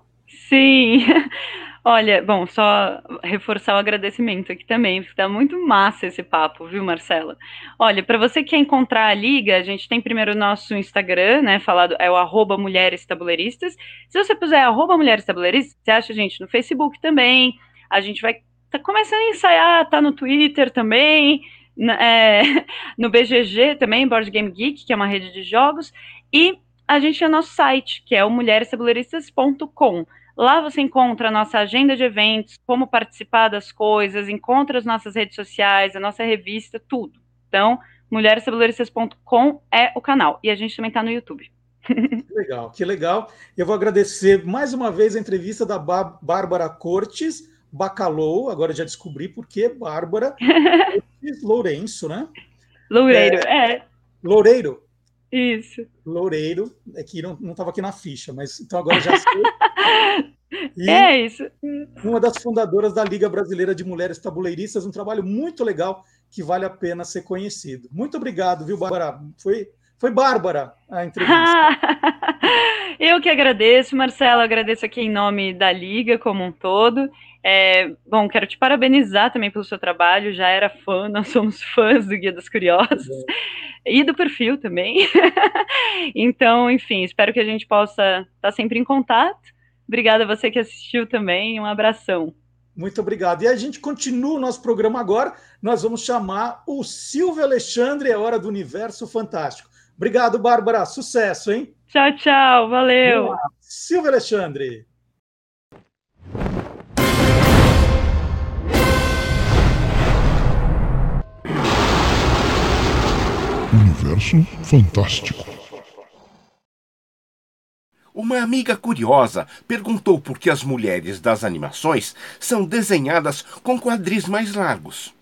Sim. *laughs* Olha, bom, só reforçar o agradecimento aqui também, porque tá muito massa esse papo, viu, Marcela? Olha, para você que quer encontrar a liga, a gente tem primeiro o nosso Instagram, né, falado, é o arroba Mulheres Tabuleiristas. Se você puser arroba Mulheres Tabuleiristas, você acha a gente no Facebook também, a gente vai tá começando a ensaiar, tá no Twitter também, é, *laughs* no BGG também, Board Game Geek, que é uma rede de jogos, e a gente tem o nosso site, que é o mulherestabuleiristas.com. Lá você encontra a nossa agenda de eventos, como participar das coisas, encontra as nossas redes sociais, a nossa revista, tudo. Então, mulherestabuleuristas.com é o canal. E a gente também está no YouTube. Que legal, que legal. Eu vou agradecer mais uma vez a entrevista da Bárbara Cortes, Bacalou, agora já descobri por que Bárbara *laughs* Cortes Lourenço, né? Loureiro, é. é. Loureiro. Isso. Loureiro, é que não estava aqui na ficha, mas então agora já sei. *laughs* E é isso. Uma das fundadoras da Liga Brasileira de Mulheres Tabuleiristas, um trabalho muito legal que vale a pena ser conhecido. Muito obrigado, viu, Bárbara? Foi, foi Bárbara a entrevista. *laughs* Eu que agradeço, Marcelo, agradeço aqui em nome da Liga como um todo. É, bom, quero te parabenizar também pelo seu trabalho, já era fã, *laughs* nós somos fãs do Guia das Curiosas é. e do perfil também. *laughs* então, enfim, espero que a gente possa estar sempre em contato. Obrigada a você que assistiu também, um abração. Muito obrigado. E a gente continua o nosso programa agora. Nós vamos chamar o Silvio Alexandre, é hora do Universo Fantástico. Obrigado, Bárbara. Sucesso, hein? Tchau, tchau. Valeu. Silvio Alexandre. Universo Fantástico. Uma amiga curiosa perguntou por que as mulheres das animações são desenhadas com quadris mais largos.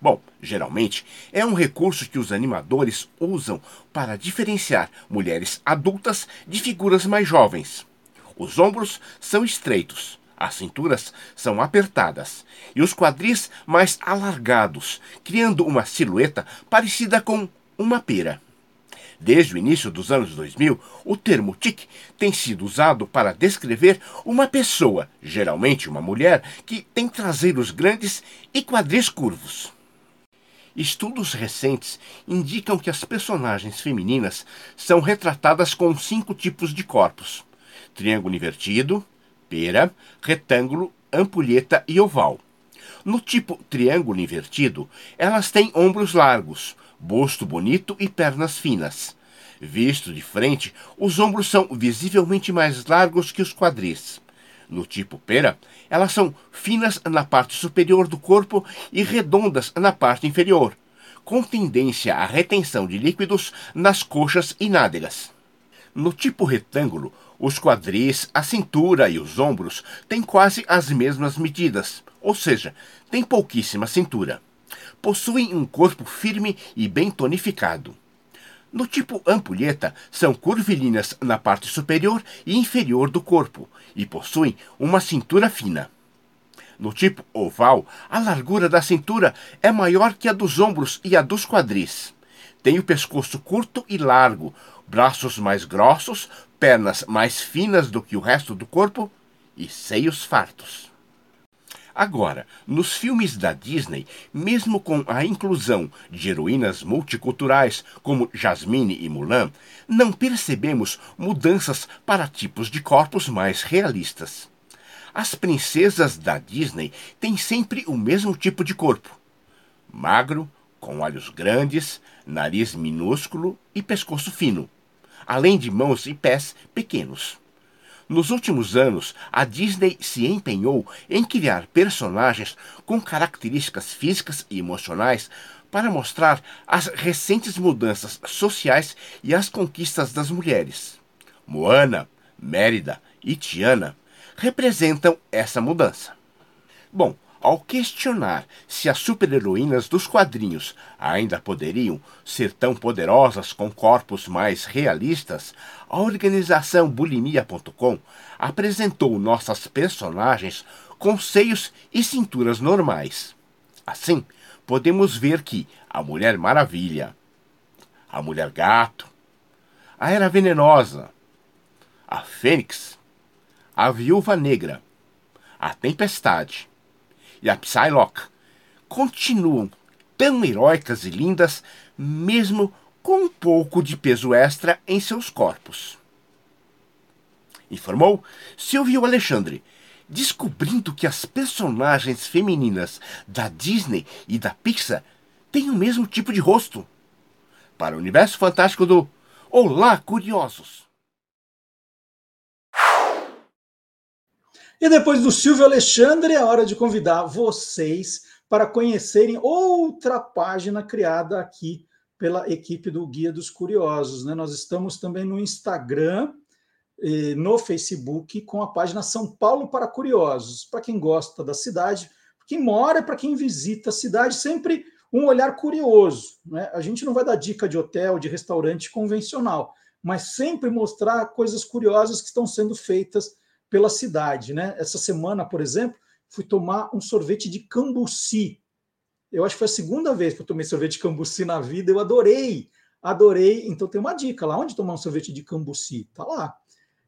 Bom, geralmente é um recurso que os animadores usam para diferenciar mulheres adultas de figuras mais jovens. Os ombros são estreitos, as cinturas são apertadas e os quadris mais alargados, criando uma silhueta parecida com uma pera. Desde o início dos anos 2000, o termo tic tem sido usado para descrever uma pessoa, geralmente uma mulher, que tem traseiros grandes e quadris curvos. Estudos recentes indicam que as personagens femininas são retratadas com cinco tipos de corpos: triângulo invertido, pera, retângulo, ampulheta e oval. No tipo triângulo invertido, elas têm ombros largos, busto bonito e pernas finas. Visto de frente, os ombros são visivelmente mais largos que os quadris. No tipo pera, elas são finas na parte superior do corpo e redondas na parte inferior, com tendência à retenção de líquidos nas coxas e nádegas. No tipo retângulo, os quadris, a cintura e os ombros têm quase as mesmas medidas, ou seja, têm pouquíssima cintura possuem um corpo firme e bem tonificado. No tipo ampulheta, são curvilíneas na parte superior e inferior do corpo e possuem uma cintura fina. No tipo oval, a largura da cintura é maior que a dos ombros e a dos quadris. Tem o pescoço curto e largo, braços mais grossos, pernas mais finas do que o resto do corpo e seios fartos. Agora, nos filmes da Disney, mesmo com a inclusão de heroínas multiculturais como Jasmine e Mulan, não percebemos mudanças para tipos de corpos mais realistas. As princesas da Disney têm sempre o mesmo tipo de corpo: magro, com olhos grandes, nariz minúsculo e pescoço fino, além de mãos e pés pequenos. Nos últimos anos, a Disney se empenhou em criar personagens com características físicas e emocionais para mostrar as recentes mudanças sociais e as conquistas das mulheres. Moana, Mérida e Tiana representam essa mudança. Bom, ao questionar se as super-heroínas dos quadrinhos ainda poderiam ser tão poderosas com corpos mais realistas, a organização bulimia.com apresentou nossas personagens com seios e cinturas normais. Assim, podemos ver que a Mulher Maravilha, a Mulher Gato, a Era Venenosa, a Fênix, a Viúva Negra, a Tempestade, e a Psylocke continuam tão heróicas e lindas, mesmo com um pouco de peso extra em seus corpos. Informou Silvio Alexandre, descobrindo que as personagens femininas da Disney e da Pixar têm o mesmo tipo de rosto. Para o universo fantástico do Olá, Curiosos! E depois do Silvio Alexandre, é hora de convidar vocês para conhecerem outra página criada aqui pela equipe do Guia dos Curiosos. Né? Nós estamos também no Instagram, no Facebook, com a página São Paulo para Curiosos. Para quem gosta da cidade, quem mora e para quem visita a cidade, sempre um olhar curioso. Né? A gente não vai dar dica de hotel, de restaurante convencional, mas sempre mostrar coisas curiosas que estão sendo feitas pela cidade. Né? Essa semana, por exemplo, fui tomar um sorvete de cambuci. Eu acho que foi a segunda vez que eu tomei sorvete de cambuci na vida. Eu adorei, adorei. Então tem uma dica lá, onde tomar um sorvete de cambuci? Tá lá.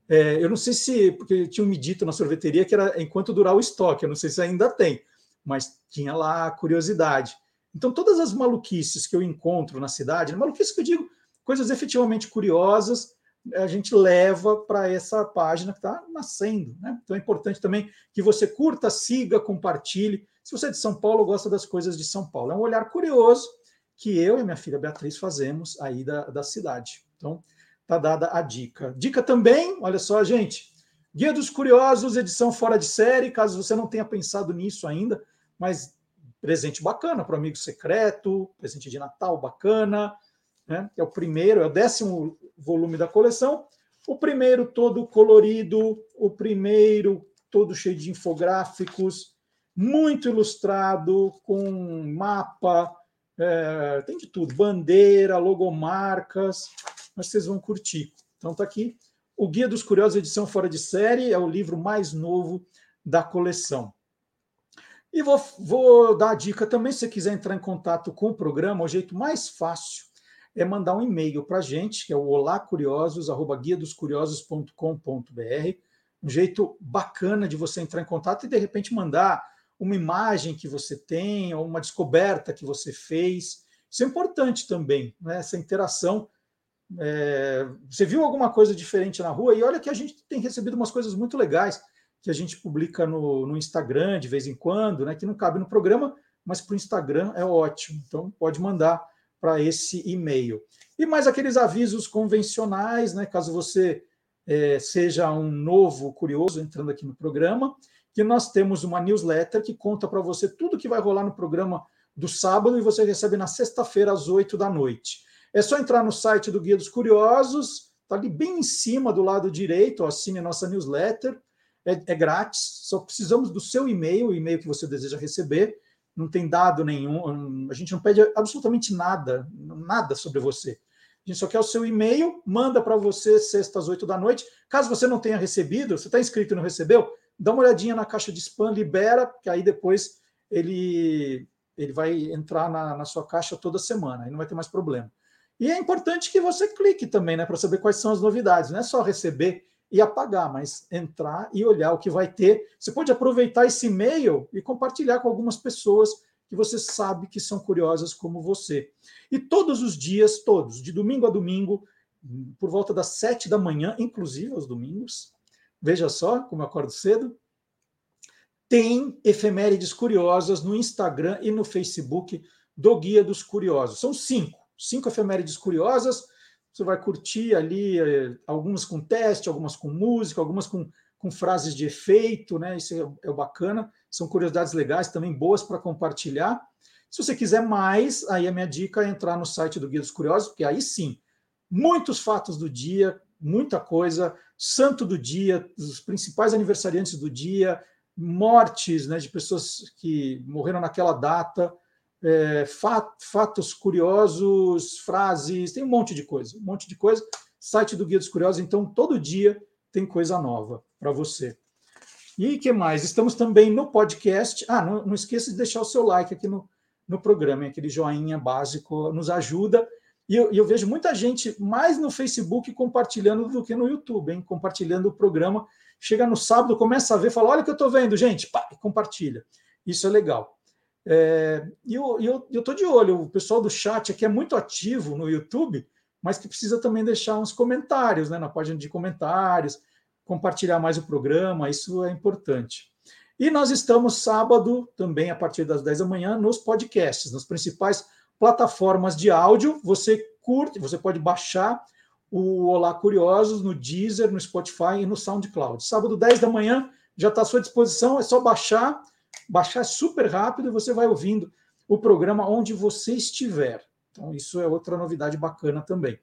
É, eu não sei se, porque tinham me dito na sorveteria que era enquanto durar o estoque, eu não sei se ainda tem, mas tinha lá curiosidade. Então, todas as maluquices que eu encontro na cidade, maluquices que eu digo, coisas efetivamente curiosas, a gente leva para essa página que está nascendo. Né? Então é importante também que você curta, siga, compartilhe. Se você é de São Paulo, gosta das coisas de São Paulo. É um olhar curioso que eu e minha filha Beatriz fazemos aí da, da cidade. Então, tá dada a dica. Dica também, olha só, gente. Guia dos Curiosos, edição fora de série, caso você não tenha pensado nisso ainda, mas presente bacana para amigo secreto, presente de Natal bacana, né? é o primeiro, é o décimo volume da coleção. O primeiro todo colorido, o primeiro todo cheio de infográficos, muito ilustrado, com mapa, é, tem de tudo, bandeira, logomarcas, mas vocês vão curtir. Então está aqui o Guia dos Curiosos, edição fora de série, é o livro mais novo da coleção. E vou, vou dar a dica também, se você quiser entrar em contato com o programa, o jeito mais fácil é mandar um e-mail para a gente, que é o olacuriosos@guiadoscuriosos.com.br, um jeito bacana de você entrar em contato e de repente mandar uma imagem que você tem ou uma descoberta que você fez. Isso é importante também, né? essa interação. É... Você viu alguma coisa diferente na rua? E olha que a gente tem recebido umas coisas muito legais que a gente publica no, no Instagram de vez em quando, né? que não cabe no programa, mas para o Instagram é ótimo. Então pode mandar para esse e-mail. E mais aqueles avisos convencionais, né? Caso você é, seja um novo curioso entrando aqui no programa, que nós temos uma newsletter que conta para você tudo que vai rolar no programa do sábado e você recebe na sexta-feira às oito da noite. É só entrar no site do Guia dos Curiosos, está ali bem em cima do lado direito, ó, assine a nossa newsletter, é, é grátis, só precisamos do seu e-mail, o e-mail que você deseja receber, não tem dado nenhum, a gente não pede absolutamente nada, nada sobre você. A gente só quer o seu e-mail, manda para você sexta às oito da noite. Caso você não tenha recebido, você está inscrito e não recebeu, dá uma olhadinha na caixa de spam, libera, que aí depois ele, ele vai entrar na, na sua caixa toda semana, aí não vai ter mais problema. E é importante que você clique também, né, para saber quais são as novidades. Não é só receber e apagar, mas entrar e olhar o que vai ter. Você pode aproveitar esse e-mail e compartilhar com algumas pessoas que você sabe que são curiosas como você. E todos os dias, todos, de domingo a domingo, por volta das sete da manhã, inclusive aos domingos, veja só como eu acordo cedo, tem efemérides curiosas no Instagram e no Facebook do Guia dos Curiosos. São cinco, cinco efemérides curiosas você vai curtir ali eh, algumas com teste, algumas com música, algumas com, com frases de efeito, né? Isso é, é bacana. São curiosidades legais, também boas para compartilhar. Se você quiser mais, aí a minha dica é entrar no site do Guia dos Curiosos, porque aí sim, muitos fatos do dia, muita coisa, santo do dia, os principais aniversariantes do dia, mortes né, de pessoas que morreram naquela data, é, fatos curiosos, frases, tem um monte de coisa, um monte de coisa. Site do Guia dos Curiosos, então todo dia tem coisa nova para você. E que mais? Estamos também no podcast. Ah, não, não esqueça de deixar o seu like aqui no, no programa, aquele joinha básico nos ajuda. E eu, eu, vejo muita gente mais no Facebook compartilhando do que no YouTube, hein? Compartilhando o programa. Chega no sábado, começa a ver, fala: olha o que eu estou vendo, gente, pá, compartilha. Isso é legal. É, e eu estou eu, de olho, o pessoal do chat aqui é muito ativo no YouTube, mas que precisa também deixar uns comentários né, na página de comentários, compartilhar mais o programa, isso é importante. E nós estamos sábado, também a partir das 10 da manhã, nos podcasts, nas principais plataformas de áudio. Você curte, você pode baixar o Olá Curiosos no Deezer, no Spotify e no SoundCloud. Sábado, 10 da manhã, já está à sua disposição, é só baixar baixar super rápido e você vai ouvindo o programa onde você estiver. Então, isso é outra novidade bacana também.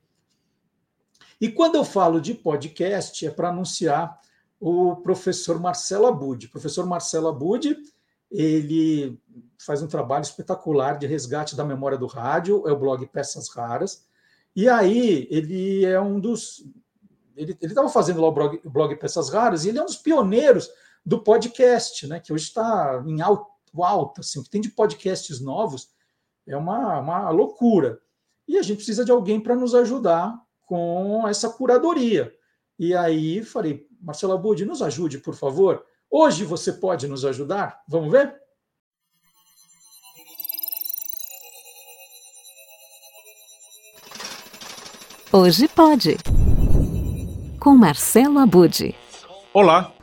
E quando eu falo de podcast, é para anunciar o professor Marcelo Abud. O professor Marcelo Abud, ele faz um trabalho espetacular de resgate da memória do rádio, é o blog Peças Raras. E aí, ele é um dos. Ele estava fazendo lá o blog, o blog Peças Raras, e ele é um dos pioneiros do podcast, né, que hoje está em alto, alta. Assim, o que tem de podcasts novos é uma, uma loucura. E a gente precisa de alguém para nos ajudar com essa curadoria. E aí falei, Marcelo Abud, nos ajude, por favor. Hoje você pode nos ajudar? Vamos ver? Hoje pode. Com Marcelo Abud. Olá,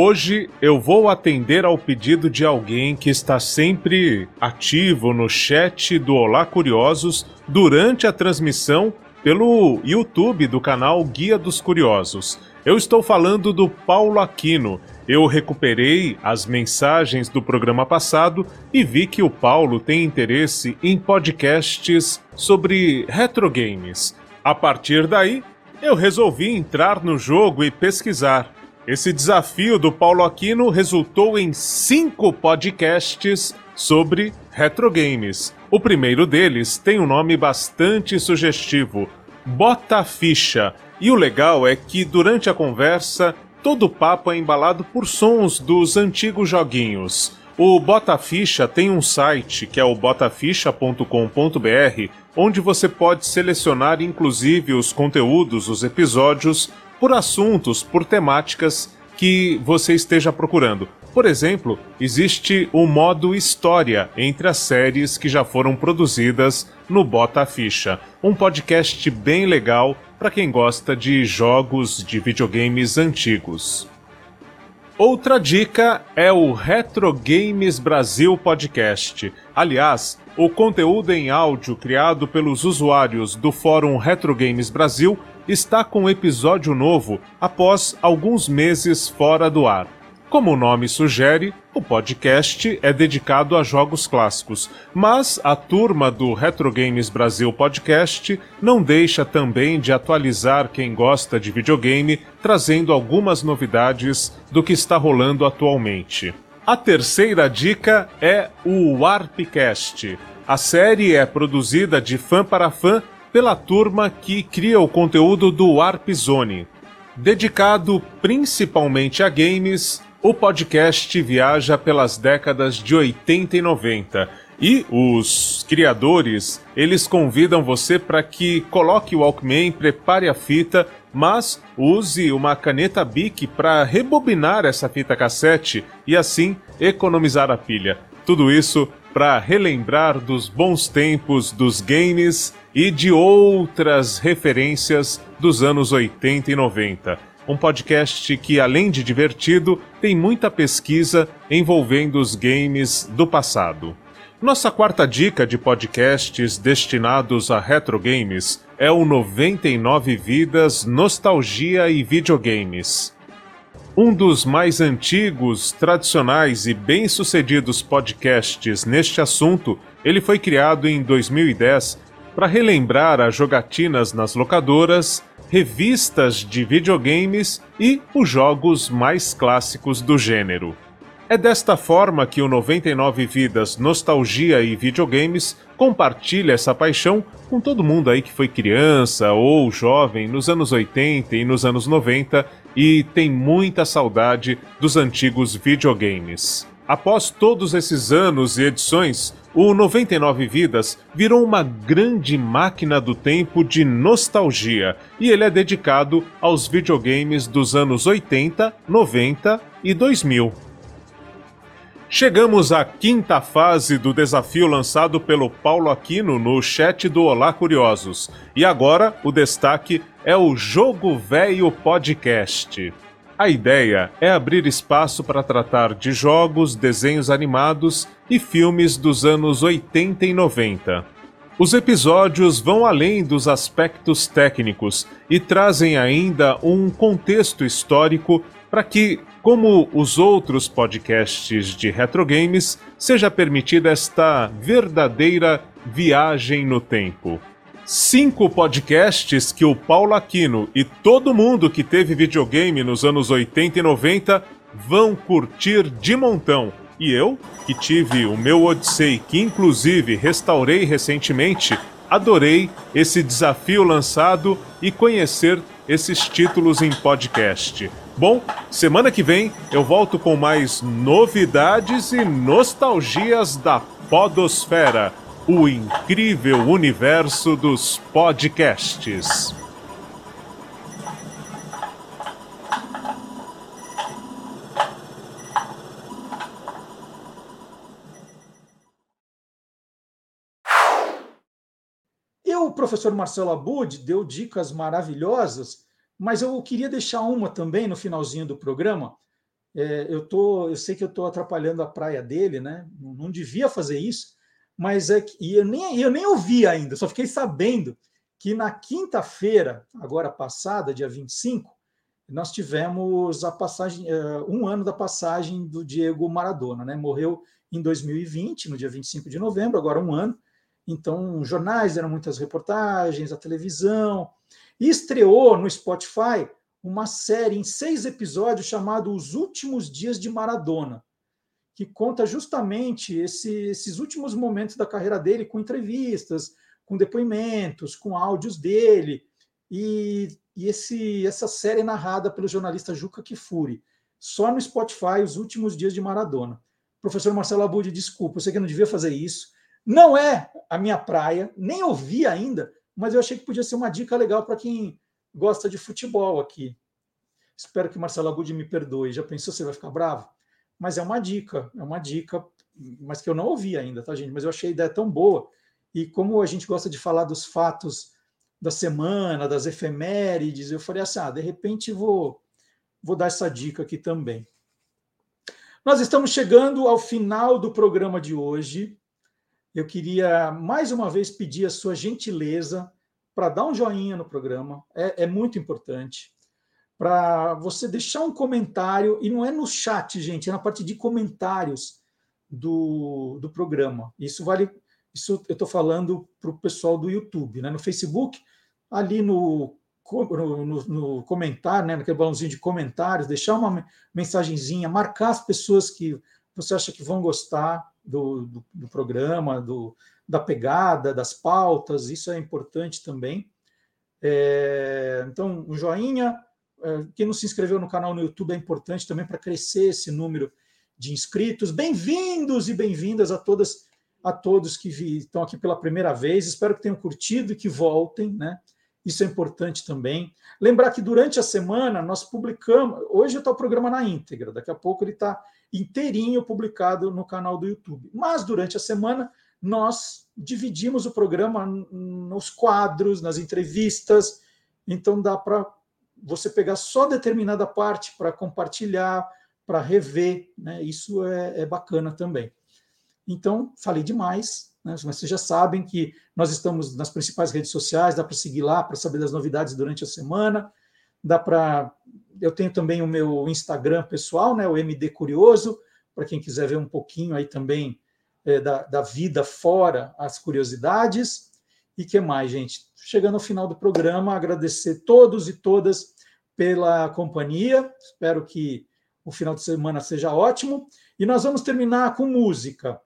Hoje eu vou atender ao pedido de alguém que está sempre ativo no chat do Olá Curiosos durante a transmissão pelo YouTube do canal Guia dos Curiosos. Eu estou falando do Paulo Aquino. Eu recuperei as mensagens do programa passado e vi que o Paulo tem interesse em podcasts sobre retro games. A partir daí, eu resolvi entrar no jogo e pesquisar. Esse desafio do Paulo Aquino resultou em cinco podcasts sobre retro games. O primeiro deles tem um nome bastante sugestivo: Bota Ficha. E o legal é que durante a conversa todo o papo é embalado por sons dos antigos joguinhos. O Botaficha tem um site que é o botaficha.com.br, onde você pode selecionar inclusive os conteúdos, os episódios, por assuntos, por temáticas que você esteja procurando. Por exemplo, existe o modo História entre as séries que já foram produzidas no Bota Ficha, um podcast bem legal para quem gosta de jogos de videogames antigos. Outra dica é o Retro Games Brasil Podcast. Aliás, o conteúdo em áudio criado pelos usuários do Fórum Retro Games Brasil está com episódio novo após alguns meses fora do ar. Como o nome sugere, o podcast é dedicado a jogos clássicos, mas a turma do Retro Games Brasil Podcast não deixa também de atualizar quem gosta de videogame, trazendo algumas novidades do que está rolando atualmente. A terceira dica é o Warpcast. A série é produzida de fã para fã pela turma que cria o conteúdo do Warp Zone. Dedicado principalmente a games, o podcast viaja pelas décadas de 80 e 90 e os criadores, eles convidam você para que coloque o Walkman, prepare a fita, mas use uma caneta Bic para rebobinar essa fita cassete e assim economizar a pilha. Tudo isso para relembrar dos bons tempos dos games e de outras referências dos anos 80 e 90 um podcast que, além de divertido, tem muita pesquisa envolvendo os games do passado. Nossa quarta dica de podcasts destinados a retro games é o 99 Vidas, Nostalgia e Videogames. Um dos mais antigos, tradicionais e bem-sucedidos podcasts neste assunto, ele foi criado em 2010 para relembrar as jogatinas nas locadoras revistas de videogames e os jogos mais clássicos do gênero. É desta forma que o 99 Vidas Nostalgia e Videogames compartilha essa paixão com todo mundo aí que foi criança ou jovem nos anos 80 e nos anos 90 e tem muita saudade dos antigos videogames. Após todos esses anos e edições, o 99 Vidas virou uma grande máquina do tempo de nostalgia e ele é dedicado aos videogames dos anos 80, 90 e 2000. Chegamos à quinta fase do desafio lançado pelo Paulo Aquino no chat do Olá Curiosos. E agora o destaque é o Jogo Velho Podcast. A ideia é abrir espaço para tratar de jogos, desenhos animados e filmes dos anos 80 e 90. Os episódios vão além dos aspectos técnicos e trazem ainda um contexto histórico para que, como os outros podcasts de retro games, seja permitida esta verdadeira viagem no tempo cinco podcasts que o Paulo Aquino e todo mundo que teve videogame nos anos 80 e 90 vão curtir de montão. E eu, que tive o meu Odyssey, que inclusive restaurei recentemente, adorei esse desafio lançado e conhecer esses títulos em podcast. Bom, semana que vem eu volto com mais novidades e nostalgias da Podosfera o incrível universo dos podcasts. Eu, o professor Marcelo Abud, deu dicas maravilhosas, mas eu queria deixar uma também no finalzinho do programa. É, eu, tô, eu sei que eu estou atrapalhando a praia dele, né? Não, não devia fazer isso, mas é que e eu nem, eu nem ouvi ainda, só fiquei sabendo que na quinta-feira, agora passada, dia 25, nós tivemos a passagem, eh, um ano da passagem do Diego Maradona, né? Morreu em 2020, no dia 25 de novembro, agora um ano. Então, jornais deram muitas reportagens, a televisão, e estreou no Spotify uma série em seis episódios chamado Os Últimos Dias de Maradona que conta justamente esse, esses últimos momentos da carreira dele, com entrevistas, com depoimentos, com áudios dele, e, e esse, essa série narrada pelo jornalista Juca Kifuri, só no Spotify, Os Últimos Dias de Maradona. Professor Marcelo Abud, desculpa, eu sei que eu não devia fazer isso. Não é a minha praia, nem ouvi ainda, mas eu achei que podia ser uma dica legal para quem gosta de futebol aqui. Espero que Marcelo Abud me perdoe. Já pensou se vai ficar bravo? Mas é uma dica, é uma dica, mas que eu não ouvi ainda, tá, gente? Mas eu achei a ideia tão boa. E como a gente gosta de falar dos fatos da semana, das efemérides, eu falei assim: ah, de repente vou, vou dar essa dica aqui também. Nós estamos chegando ao final do programa de hoje. Eu queria mais uma vez pedir a sua gentileza para dar um joinha no programa, é, é muito importante. Para você deixar um comentário, e não é no chat, gente, é na parte de comentários do, do programa. Isso vale, isso eu estou falando para o pessoal do YouTube, né? No Facebook, ali no no, no, comentário, né, naquele balãozinho de comentários, deixar uma mensagenzinha, marcar as pessoas que você acha que vão gostar do, do, do programa, do, da pegada, das pautas, isso é importante também. É, então, um joinha. É, quem não se inscreveu no canal no YouTube é importante também para crescer esse número de inscritos. Bem-vindos e bem-vindas a todas, a todos que estão aqui pela primeira vez. Espero que tenham curtido e que voltem, né? Isso é importante também. Lembrar que durante a semana nós publicamos. Hoje está o programa na íntegra, daqui a pouco ele está inteirinho publicado no canal do YouTube. Mas durante a semana nós dividimos o programa nos quadros, nas entrevistas. Então dá para você pegar só determinada parte para compartilhar, para rever. Né? Isso é, é bacana também. Então, falei demais. Né? Mas vocês já sabem que nós estamos nas principais redes sociais, dá para seguir lá para saber das novidades durante a semana. Dá para. Eu tenho também o meu Instagram pessoal, né, o MD Curioso, para quem quiser ver um pouquinho aí também é, da, da vida fora as curiosidades. E que mais, gente? Chegando ao final do programa, agradecer todos e todas pela companhia. Espero que o final de semana seja ótimo. E nós vamos terminar com música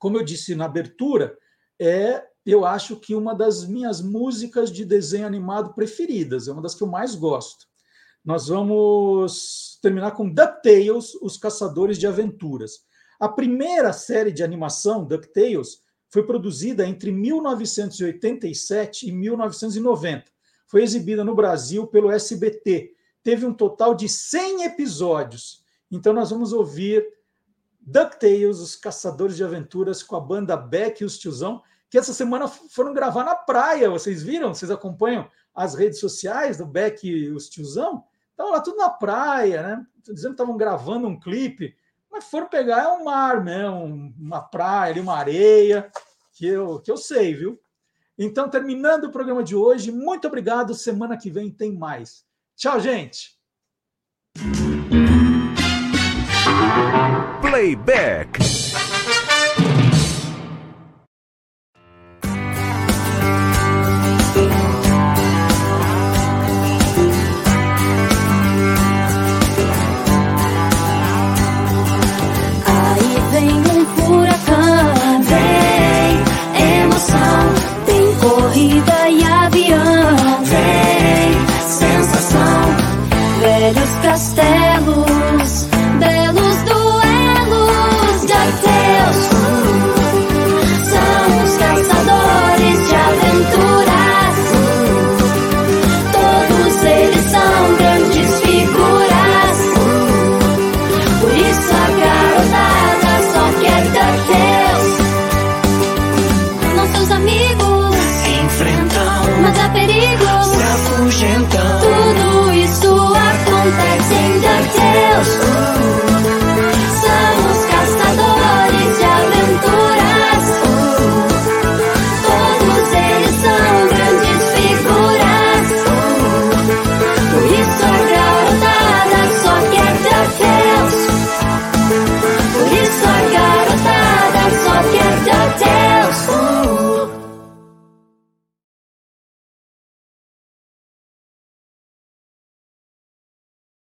como eu disse na abertura, é, eu acho que uma das minhas músicas de desenho animado preferidas, é uma das que eu mais gosto. Nós vamos terminar com DuckTales, Os Caçadores de Aventuras. A primeira série de animação, DuckTales, foi produzida entre 1987 e 1990. Foi exibida no Brasil pelo SBT. Teve um total de 100 episódios. Então, nós vamos ouvir DuckTales, os Caçadores de Aventuras, com a banda Beck e os Tiozão, que essa semana foram gravar na praia. Vocês viram? Vocês acompanham as redes sociais do Beck e os Tiozão? Estavam lá tudo na praia, né? Dizendo que estavam gravando um clipe, mas foram pegar é um mar mesmo, uma praia, uma areia, que eu, que eu sei, viu? Então, terminando o programa de hoje, muito obrigado. Semana que vem tem mais. Tchau, gente! Playback.